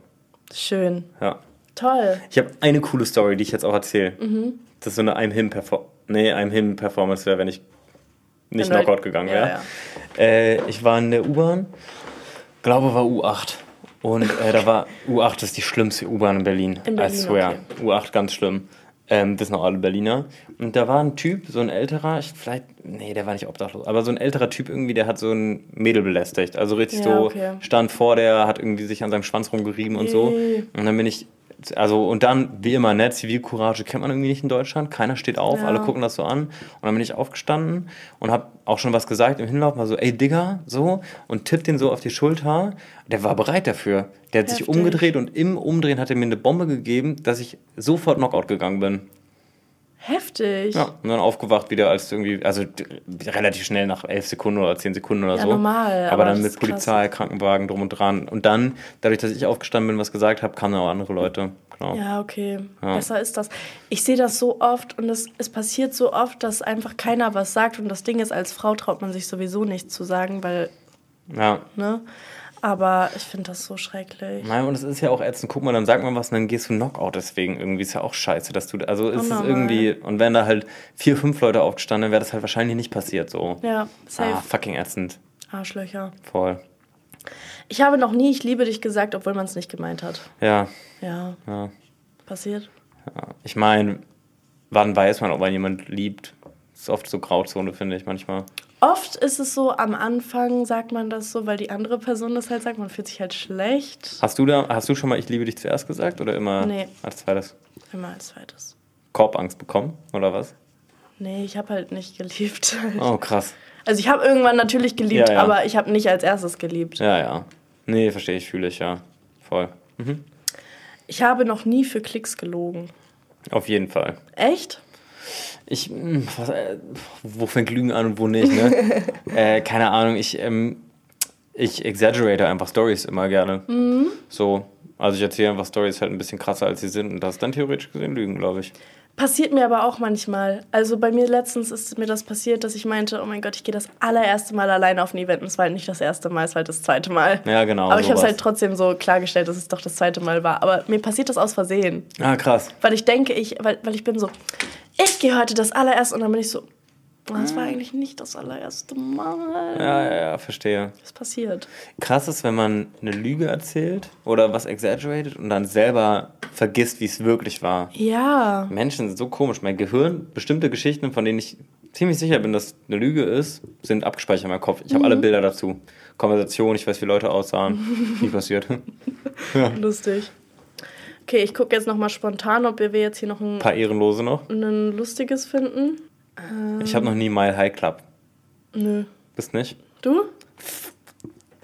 Schön. Ja. Toll. Ich habe eine coole Story, die ich jetzt auch erzähle. Mhm. Das ist so eine I'm Him Performance. Nee, I'm Him Performance wäre, wenn ich nicht halt- Knockout gegangen Ja, wäre. ja. Äh, ich war in der U-Bahn, glaube war U8. Und äh, da war U8 ist die schlimmste U-Bahn in Berlin. In I Berlin, swear. okay. U8 ganz schlimm. Ähm, wissen auch alle Berliner. Und da war ein Typ, so ein älterer, ich, vielleicht, nee, der war nicht obdachlos, aber so ein älterer Typ irgendwie, der hat so ein Mädel belästigt. Also richtig Ja, so, okay. stand vor der, hat irgendwie sich an seinem Schwanz rumgerieben und so. Und dann bin ich, also, und dann, wie immer, ne, Zivilcourage kennt man irgendwie nicht in Deutschland. Keiner steht auf, Ja. alle gucken das so an. Und dann bin ich aufgestanden und habe auch schon was gesagt im Hinlauf, mal so, ey Digga, so, und tippt den so auf die Schulter. Der war bereit dafür. Der hat sich Heftig. umgedreht und im Umdrehen hat er mir eine Bombe gegeben, dass ich sofort Knockout gegangen bin. Heftig. Ja, und dann aufgewacht wieder als irgendwie, also relativ schnell nach elf Sekunden oder zehn Sekunden oder Ja, so. normal, Aber, aber dann mit ist krass. Polizei, Krankenwagen drum und dran. Und dann, dadurch, dass ich aufgestanden bin, was gesagt habe, kamen auch andere Leute. Genau. Ja, okay. Ja. Besser ist das. Ich sehe das so oft und es, es passiert so oft, dass einfach keiner was sagt. Und das Ding ist, als Frau traut man sich sowieso nichts zu sagen, weil, ja. ne? Aber ich finde das so schrecklich. Nein, und es ist ja auch ätzend. Guck mal, dann sagt man was und dann gehst du Knockout deswegen. Irgendwie ist ja auch scheiße, dass du. Also ist es Unnormal. irgendwie. Und wenn da halt vier, fünf Leute aufgestanden, dann wäre das halt wahrscheinlich nicht passiert so. Ja, safe. Ah, fucking ätzend. Arschlöcher. Voll. Ich habe noch nie Ich liebe dich gesagt, obwohl man es nicht gemeint hat. Ja, Ja, ja. passiert. ja. Ich meine, wann weiß man, ob man jemand liebt? ist oft so Grauzone, finde ich manchmal. Oft ist es so, am Anfang sagt man das so, weil die andere Person das halt sagt. Man fühlt sich halt schlecht. Hast du da, hast du schon mal Ich liebe dich zuerst gesagt oder immer Nee. als zweites? Immer als zweites. Korbangst bekommen oder was? Nee, ich habe halt nicht geliebt. Oh, krass. Also ich habe irgendwann natürlich geliebt, Ja, ja. aber ich habe nicht als erstes geliebt. Ja, ja. Nee, verstehe ich, fühle ich, ja. Voll. Mhm. Ich habe noch nie für Klicks gelogen. Auf jeden Fall. Echt? Ich, hm, was, äh, wo fängt Lügen an und wo nicht, ne? <laughs> äh, keine Ahnung, ich, ähm, ich exaggerate einfach Stories immer gerne. So, also ich erzähle einfach Stories halt ein bisschen krasser, als sie sind und das ist dann theoretisch gesehen Lügen, glaube ich. Passiert mir aber auch manchmal. Also bei mir letztens ist mir das passiert, dass ich meinte, oh mein Gott, ich gehe das allererste Mal alleine auf ein Event. Und es war halt nicht das erste Mal, es war halt das zweite Mal. Ja, genau. Aber ich habe es halt trotzdem so klargestellt, dass es doch das zweite Mal war. Aber mir passiert das aus Versehen. Ah, krass. Weil ich denke, ich, weil, weil ich bin so, ich gehe heute das allererste und dann bin ich so, das war eigentlich nicht das allererste Mal. Ja, ja, ja, verstehe. Was passiert? Krass ist, wenn man eine Lüge erzählt oder was exaggerated und dann selber vergisst, wie es wirklich war. Ja. Menschen sind so komisch. Mein Gehirn, bestimmte Geschichten, von denen ich ziemlich sicher bin, dass eine Lüge ist, sind abgespeichert in meinem Kopf. Ich habe alle Bilder dazu. Konversation, ich weiß, wie Leute aussahen. Nie passiert. <laughs> Lustig. Okay, ich gucke jetzt nochmal spontan, ob wir jetzt hier noch ein, Ein paar Ehrenlose noch. ein lustiges finden. Ich habe noch nie Mile High Club. Nö. Bist nicht? Du?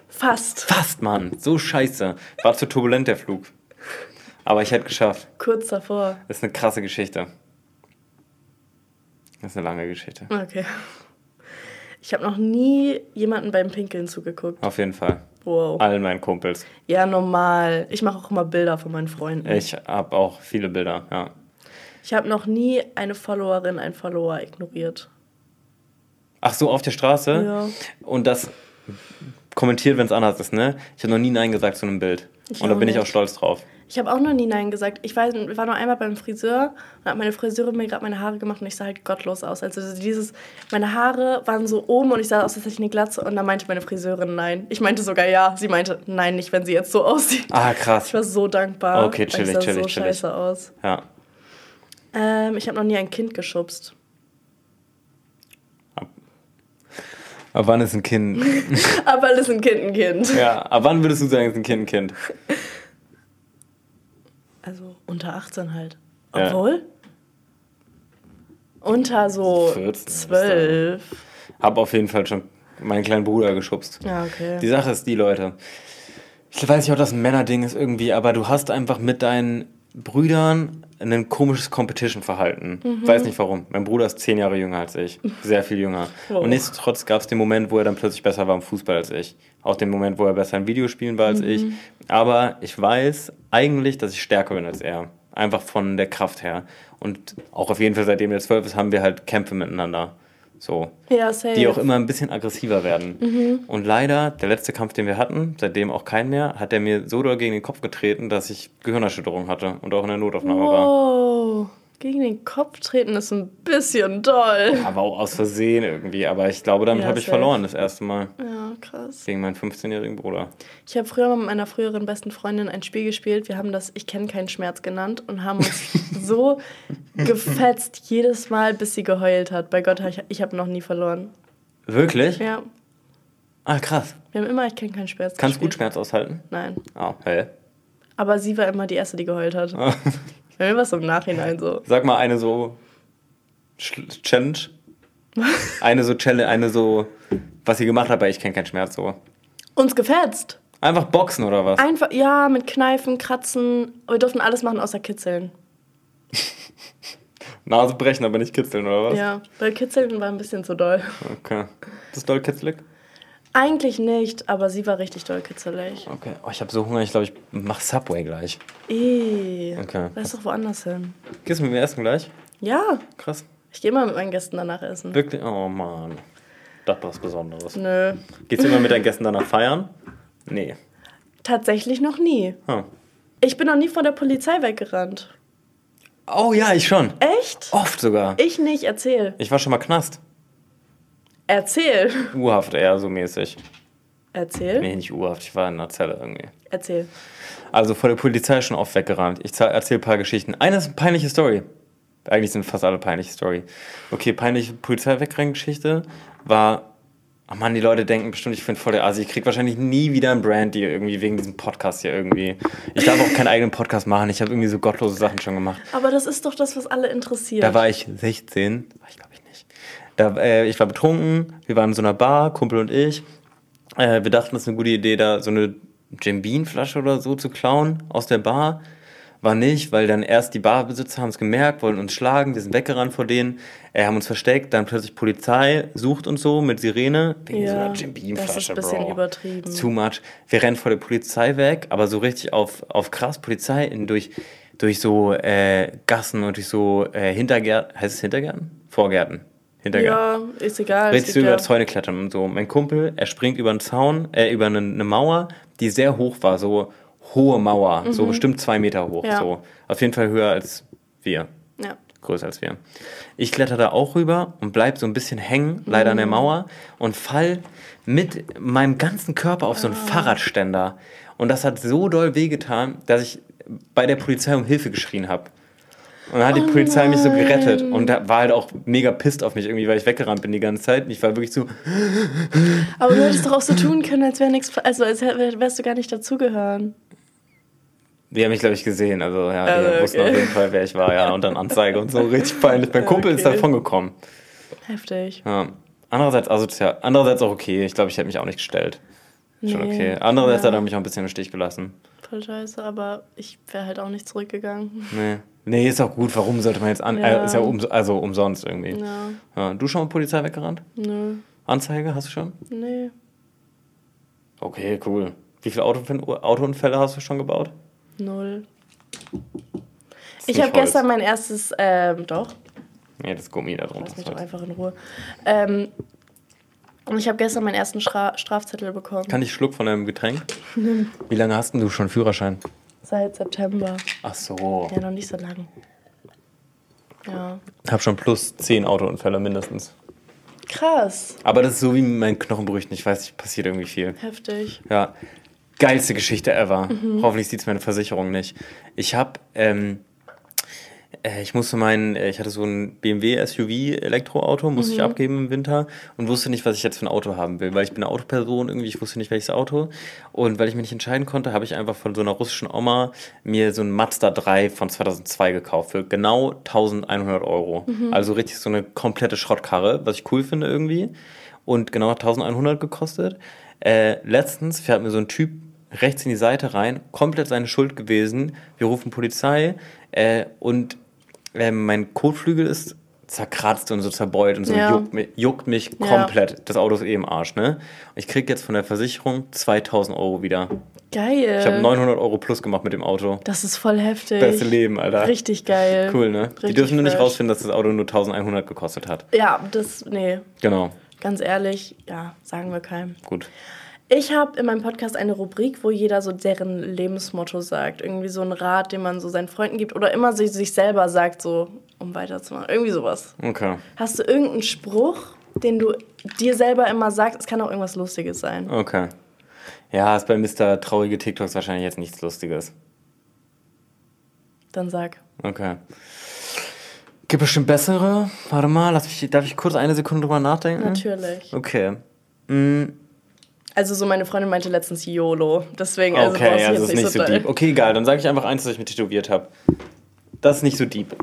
Fast. Fast, Mann. So scheiße. War zu turbulent der Flug. Aber ich hätte geschafft. Kurz davor. Das ist eine krasse Geschichte. Das ist eine lange Geschichte. Okay. Ich habe noch nie jemanden beim Pinkeln zugeguckt. Auf jeden Fall. Wow. Allen meinen Kumpels. Ja, normal. Ich mache auch immer Bilder von meinen Freunden. Ich habe auch viele Bilder, ja. Ich habe noch nie eine Followerin, einen Follower ignoriert. Ach so, auf der Straße? Ja. Und das kommentiert, wenn es anders ist, ne? Ich habe noch nie Nein gesagt zu einem Bild. Ich Und da bin ich nicht. auch stolz drauf. Ich habe auch noch nie Nein gesagt. Ich weiß, ich war nur einmal beim Friseur und hat meine Friseurin mir gerade meine Haare gemacht und ich sah halt gottlos aus. Also dieses, meine Haare waren so oben und ich sah aus, als hätte ich eine Glatze und dann meinte meine Friseurin Nein. Ich meinte sogar ja. Sie meinte Nein, nicht, wenn sie jetzt so aussieht. Ah, Ich krass. war so dankbar. Okay, chillig, ich sah chillig, so chillig. scheiße aus. Ja. Ähm, ich habe noch nie ein Kind geschubst. Ab wann ist ein Kind? <laughs> Aber ist ein Kind ein Kind. ja, ab wann würdest du sagen, ist ein Kind ein Kind? Also unter 18 halt. Ja. Obwohl? Unter so 14 12. Hab auf jeden Fall schon meinen kleinen Bruder geschubst. Ja, okay. Die Sache ist die, Leute. Ich weiß nicht, ob das ein Männerding ist irgendwie, aber du hast einfach mit deinen Brüdern ein komisches Competition-Verhalten. Mhm. Weiß nicht warum. Mein Bruder ist zehn Jahre jünger als ich. Sehr viel jünger. Wow. Und nichtsdestotrotz gab es den Moment, wo er dann plötzlich besser war im Fußball als ich. Auch den Moment, wo er besser in Videospielen war als ich. Mhm. Aber ich weiß eigentlich, dass ich stärker bin als er. Einfach von der Kraft her. Und auch auf jeden Fall, seitdem er zwölf ist, haben wir halt Kämpfe miteinander. So Ja, safe. die auch immer ein bisschen aggressiver werden. Und leider, der letzte Kampf, den wir hatten, seitdem auch kein mehr, hat er mir so doll gegen den Kopf getreten, dass ich Gehirnerschütterung hatte und auch in der Notaufnahme war. Gegen den Kopf treten ist ein bisschen doll. Aber auch aus Versehen irgendwie. Aber ich glaube, damit Ja, habe ich verloren das erste Mal Ja, krass. gegen meinen 15-jährigen Bruder. Ich habe früher mal mit meiner früheren besten Freundin ein Spiel gespielt. Wir haben das Ich kenne keinen Schmerz genannt und haben uns <laughs> so gefetzt jedes Mal, bis sie geheult hat. Bei Gott, ich, ich habe noch nie verloren. Wirklich? Ja, Ah, krass. wir haben immer Ich kenne keinen Schmerz Kannst du gut. Schmerz aushalten? Nein. Ah, hell. Aber sie war immer die Erste, die geheult hat. War es im Nachhinein so. Sag mal eine so Challenge. Eine so Challenge, eine so, was ihr gemacht habt, aber ich kenne keinen Schmerz so. Uns gefetzt. Einfach boxen oder was? Einfach, ja, mit Kneifen, Kratzen. Wir durften alles machen außer Kitzeln. <laughs> Nase brechen, aber nicht kitzeln oder was? Ja, weil Kitzeln war ein bisschen zu doll. Okay. Das ist doll kitzelig? Eigentlich nicht, aber sie war richtig doll kitzelig. Okay. Oh, ich habe so Hunger, ich glaube, ich mach Subway gleich. Eh. Okay. Lass doch woanders hin. Gehst du mit mir essen gleich? Ja, Krass. ich gehe immer mit meinen Gästen danach essen. Wirklich? Oh Mann. Das ist was Besonderes. Nö. Gehst du immer mit deinen Gästen danach feiern? Nee. Tatsächlich noch nie. Hm. Ich bin noch nie von der Polizei weggerannt. Oh ja, ich schon. Echt? Oft sogar. Ich nicht, erzähl. Ich war schon mal Knast. Erzähl. U-Haft eher so mäßig. Erzähl. Nee, nicht U-Haft, ich war in einer Zelle irgendwie. Erzähl. Also vor der Polizei schon oft weggerannt. Ich erzähle ein paar Geschichten. Eine ist eine peinliche Story. Eigentlich sind fast alle peinliche Story. Okay, peinliche Polizei-Wegrennen-Geschichte war. Oh Mann, die Leute denken bestimmt, ich bin voll der Asi. Ich krieg wahrscheinlich nie wieder ein Brand-Deal irgendwie wegen diesem Podcast hier irgendwie. Ich darf auch keinen eigenen Podcast machen. Ich habe irgendwie so gottlose Sachen schon gemacht. Aber das ist doch das, was alle interessiert. Da war ich 16. War ich glaube. Da, äh, ich war betrunken. Wir waren in so einer Bar, Kumpel und ich. Äh, wir dachten, das ist eine gute Idee, da so eine Jim Beam Flasche oder so zu klauen aus der Bar. War nicht, weil dann erst die Barbesitzer haben es gemerkt, wollten uns schlagen, wir sind weggerannt vor denen, äh, haben uns versteckt, dann plötzlich Polizei sucht uns so mit Sirene. Wegen so Ja, einer Jim Beam das ist Flasche, ein bisschen Bro. übertrieben. Too much. Wir rennen vor der Polizei weg, aber so richtig auf, auf krass Polizei in, durch, durch so äh, Gassen und durch so äh, Hintergärten. Heißt es Hintergärten? Vorgärten. Hintergärten. Ja, ist egal. Richtig so über Zäune klettern und so. Mein Kumpel, er springt über einen Zaun, äh, über eine, eine Mauer, die sehr hoch war, so hohe Mauer, so bestimmt zwei Meter hoch. Ja. So. Auf jeden Fall höher als wir Ja. größer als wir. Ich kletter da auch rüber und bleib so ein bisschen hängen, leider an der Mauer, und fall mit meinem ganzen Körper auf so einen Fahrradständer. Und das hat so doll wehgetan, dass ich bei der Polizei um Hilfe geschrien habe. Und dann hat die Polizei mich so gerettet. Und da war halt auch mega pisst auf mich irgendwie, weil ich weggerannt bin die ganze Zeit. Und ich war wirklich so, Aber du hättest doch auch so tun können, als wäre nichts, also als wär- wärst du gar nicht dazugehören. die haben mich, glaube ich, gesehen. Also ja, die Also, wussten okay. auf jeden Fall, wer ich war, ja. Und dann Anzeige und so, richtig peinlich. Mein Kumpel ist Okay. davon gekommen. Heftig. Ja. Andererseits asozial, andererseits auch okay. Ich glaube, ich hätte mich auch nicht gestellt. Schon Nee. okay. Andererseits Ja. hat er mich auch ein bisschen im Stich gelassen. Voll scheiße, aber ich wäre halt auch nicht zurückgegangen. Nee. Nee, ist auch gut. Warum sollte man jetzt an. Ja. Äh, ist ja um, also umsonst irgendwie. Ja, Ja. Du schon mal Polizei weggerannt? nö, Anzeige hast du schon? nee. Okay, cool. Wie viele Autounfälle, hast du schon gebaut? Null. Ich habe gestern mein erstes, ähm, doch, Nee, das Gummi da drunter. lass mich ist doch einfach in Ruhe. Ähm, und ich habe gestern meinen ersten Stra Strafzettel bekommen. Kann ich Schluck von deinem Getränk? <laughs> Wie lange hast denn du schon Führerschein? Seit September. Ach so. Ja, noch nicht so lang. Ja. Hab schon plus 10 Autounfälle mindestens. Krass. Aber das ist so wie mit meinen Knochenbrüchen. Ich weiß nicht, passiert irgendwie viel. Heftig. Ja, geilste Geschichte ever. Mhm. Hoffentlich sieht es meine Versicherung nicht. Ich habe, ähm, äh, ich musste meinen, äh, ich hatte so ein BMW SUV Elektroauto, musste Mhm. ich abgeben im Winter und wusste nicht, was ich jetzt für ein Auto haben will, weil ich bin eine Autoperson irgendwie, ich wusste nicht welches Auto und weil ich mich nicht entscheiden konnte, habe ich einfach von so einer russischen Oma mir so ein Mazda 3 von 2002 gekauft für genau 1100 Euro. Mhm. Also richtig so eine komplette Schrottkarre, was ich cool finde irgendwie und genau 1100 gekostet. Äh, letztens fährt mir so ein Typ rechts in die Seite rein, komplett seine Schuld gewesen. Wir rufen Polizei äh, und äh, mein Kotflügel ist zerkratzt und so zerbeult und so Ja. juckt, mi- juckt mich Ja. komplett. Das Auto ist eh im Arsch, ne? Und ich krieg jetzt von der Versicherung 2000 Euro wieder. Geil. Ich habe 900 Euro plus gemacht mit dem Auto. Das ist voll heftig. Beste Leben, Alter. Richtig geil. Cool, ne? Die Richtig dürfen nur nicht rausfinden, dass das Auto nur 1100 gekostet hat. Ja, das, nee, Genau. ganz ehrlich, ja, sagen wir keinem. Gut. Ich habe in meinem Podcast eine Rubrik, wo jeder so deren Lebensmotto sagt. Irgendwie so ein Rat, den man so seinen Freunden gibt oder immer sich, sich selber sagt, so, um weiterzumachen. Irgendwie sowas. Okay. Hast du irgendeinen Spruch, den du dir selber immer sagst? Es kann auch irgendwas Lustiges sein. Okay. Ja, ist bei Mr. Traurige TikToks wahrscheinlich jetzt nichts Lustiges. Dann sag. Okay. Gibt bestimmt bessere. Warte mal, lass mich, darf ich kurz eine Sekunde drüber nachdenken? Natürlich. Okay. Mm, Also so meine Freundin meinte letztens YOLO. Deswegen, also okay, ja, das jetzt ist nicht so doll. deep. Okay, egal, dann sage ich einfach eins, das ich mir tätowiert habe. Das ist nicht so deep.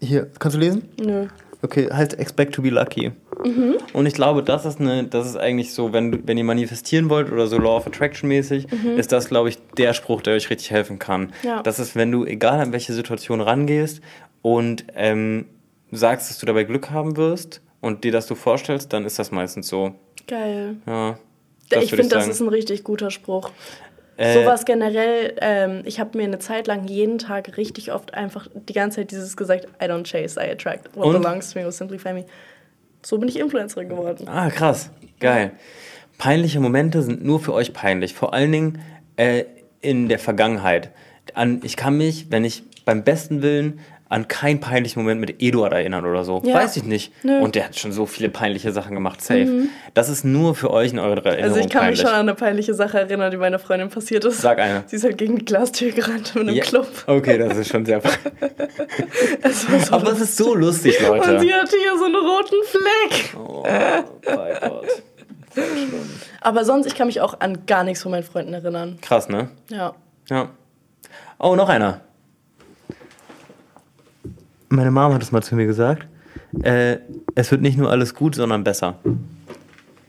Hier, kannst du lesen? Nö. Okay, heißt Expect to be lucky. Mhm. Und ich glaube, das ist, eine, das ist eigentlich so, wenn, wenn ihr manifestieren wollt oder so Law of Attraction mäßig, ist das, glaube ich, der Spruch, der euch richtig helfen kann. Mhm. Ja. Das ist, wenn du, egal an welche Situation rangehst und ähm, sagst, dass du dabei Glück haben wirst und dir das du vorstellst, dann ist das meistens so. Geil. Ja, das ich finde, das ist ein richtig guter Spruch. Äh, Sowas generell, ähm, ich habe mir eine Zeit lang jeden Tag richtig oft einfach die ganze Zeit dieses gesagt, I don't chase, I attract. What Und? belongs to me will simplify me. So bin ich Influencerin geworden. Ah, krass. Geil. Peinliche Momente sind nur für euch peinlich. Vor allen Dingen äh, in der Vergangenheit. An, ich kann mich, wenn ich beim besten Willen an keinen peinlichen Moment mit Eduard erinnern oder so. Ja. Weiß ich nicht. Nö. Mhm. Und der hat schon so viele peinliche Sachen gemacht. Safe. Das ist nur für euch in eurer Erinnerung Also ich kann peinlich. mich schon an eine peinliche Sache erinnern, die meiner Freundin passiert ist. Sag eine. Sie ist halt gegen die Glastür gerannt in einem Ja. Club. Okay, das ist schon sehr. <laughs> Es war so Aber es ist so lustig, Und Leute. sie hatte hier so einen roten Fleck. Oh mein Gott. Voll schlimm. Aber sonst, ich kann mich auch an gar nichts von meinen Freunden erinnern. Krass, ne? Ja. Ja. Oh, noch einer. Meine Mom hat es mal zu mir gesagt. Äh, es wird nicht nur alles gut, sondern besser.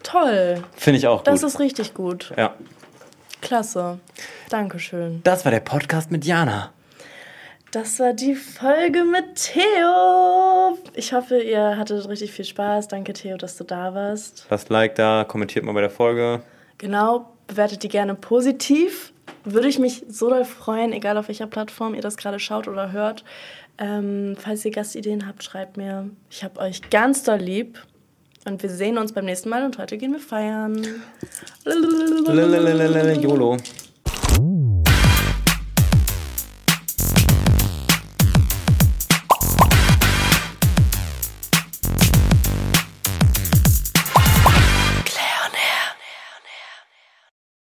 Toll. Finde ich auch gut. Das ist richtig gut. ja. Klasse. Dankeschön. Das war der Podcast mit Jana. Das war die Folge mit Theo. Ich hoffe, ihr hattet richtig viel Spaß. Danke, Theo, dass du da warst. Lasst Like da, kommentiert mal bei der Folge. Genau, bewertet die gerne positiv. würde ich mich so doll freuen, egal auf welcher Plattform ihr das gerade schaut oder hört. Ähm, falls ihr Gastideen habt, schreibt mir. Ich habe euch ganz doll lieb. Und wir sehen uns beim nächsten Mal und heute gehen wir feiern. YOLO.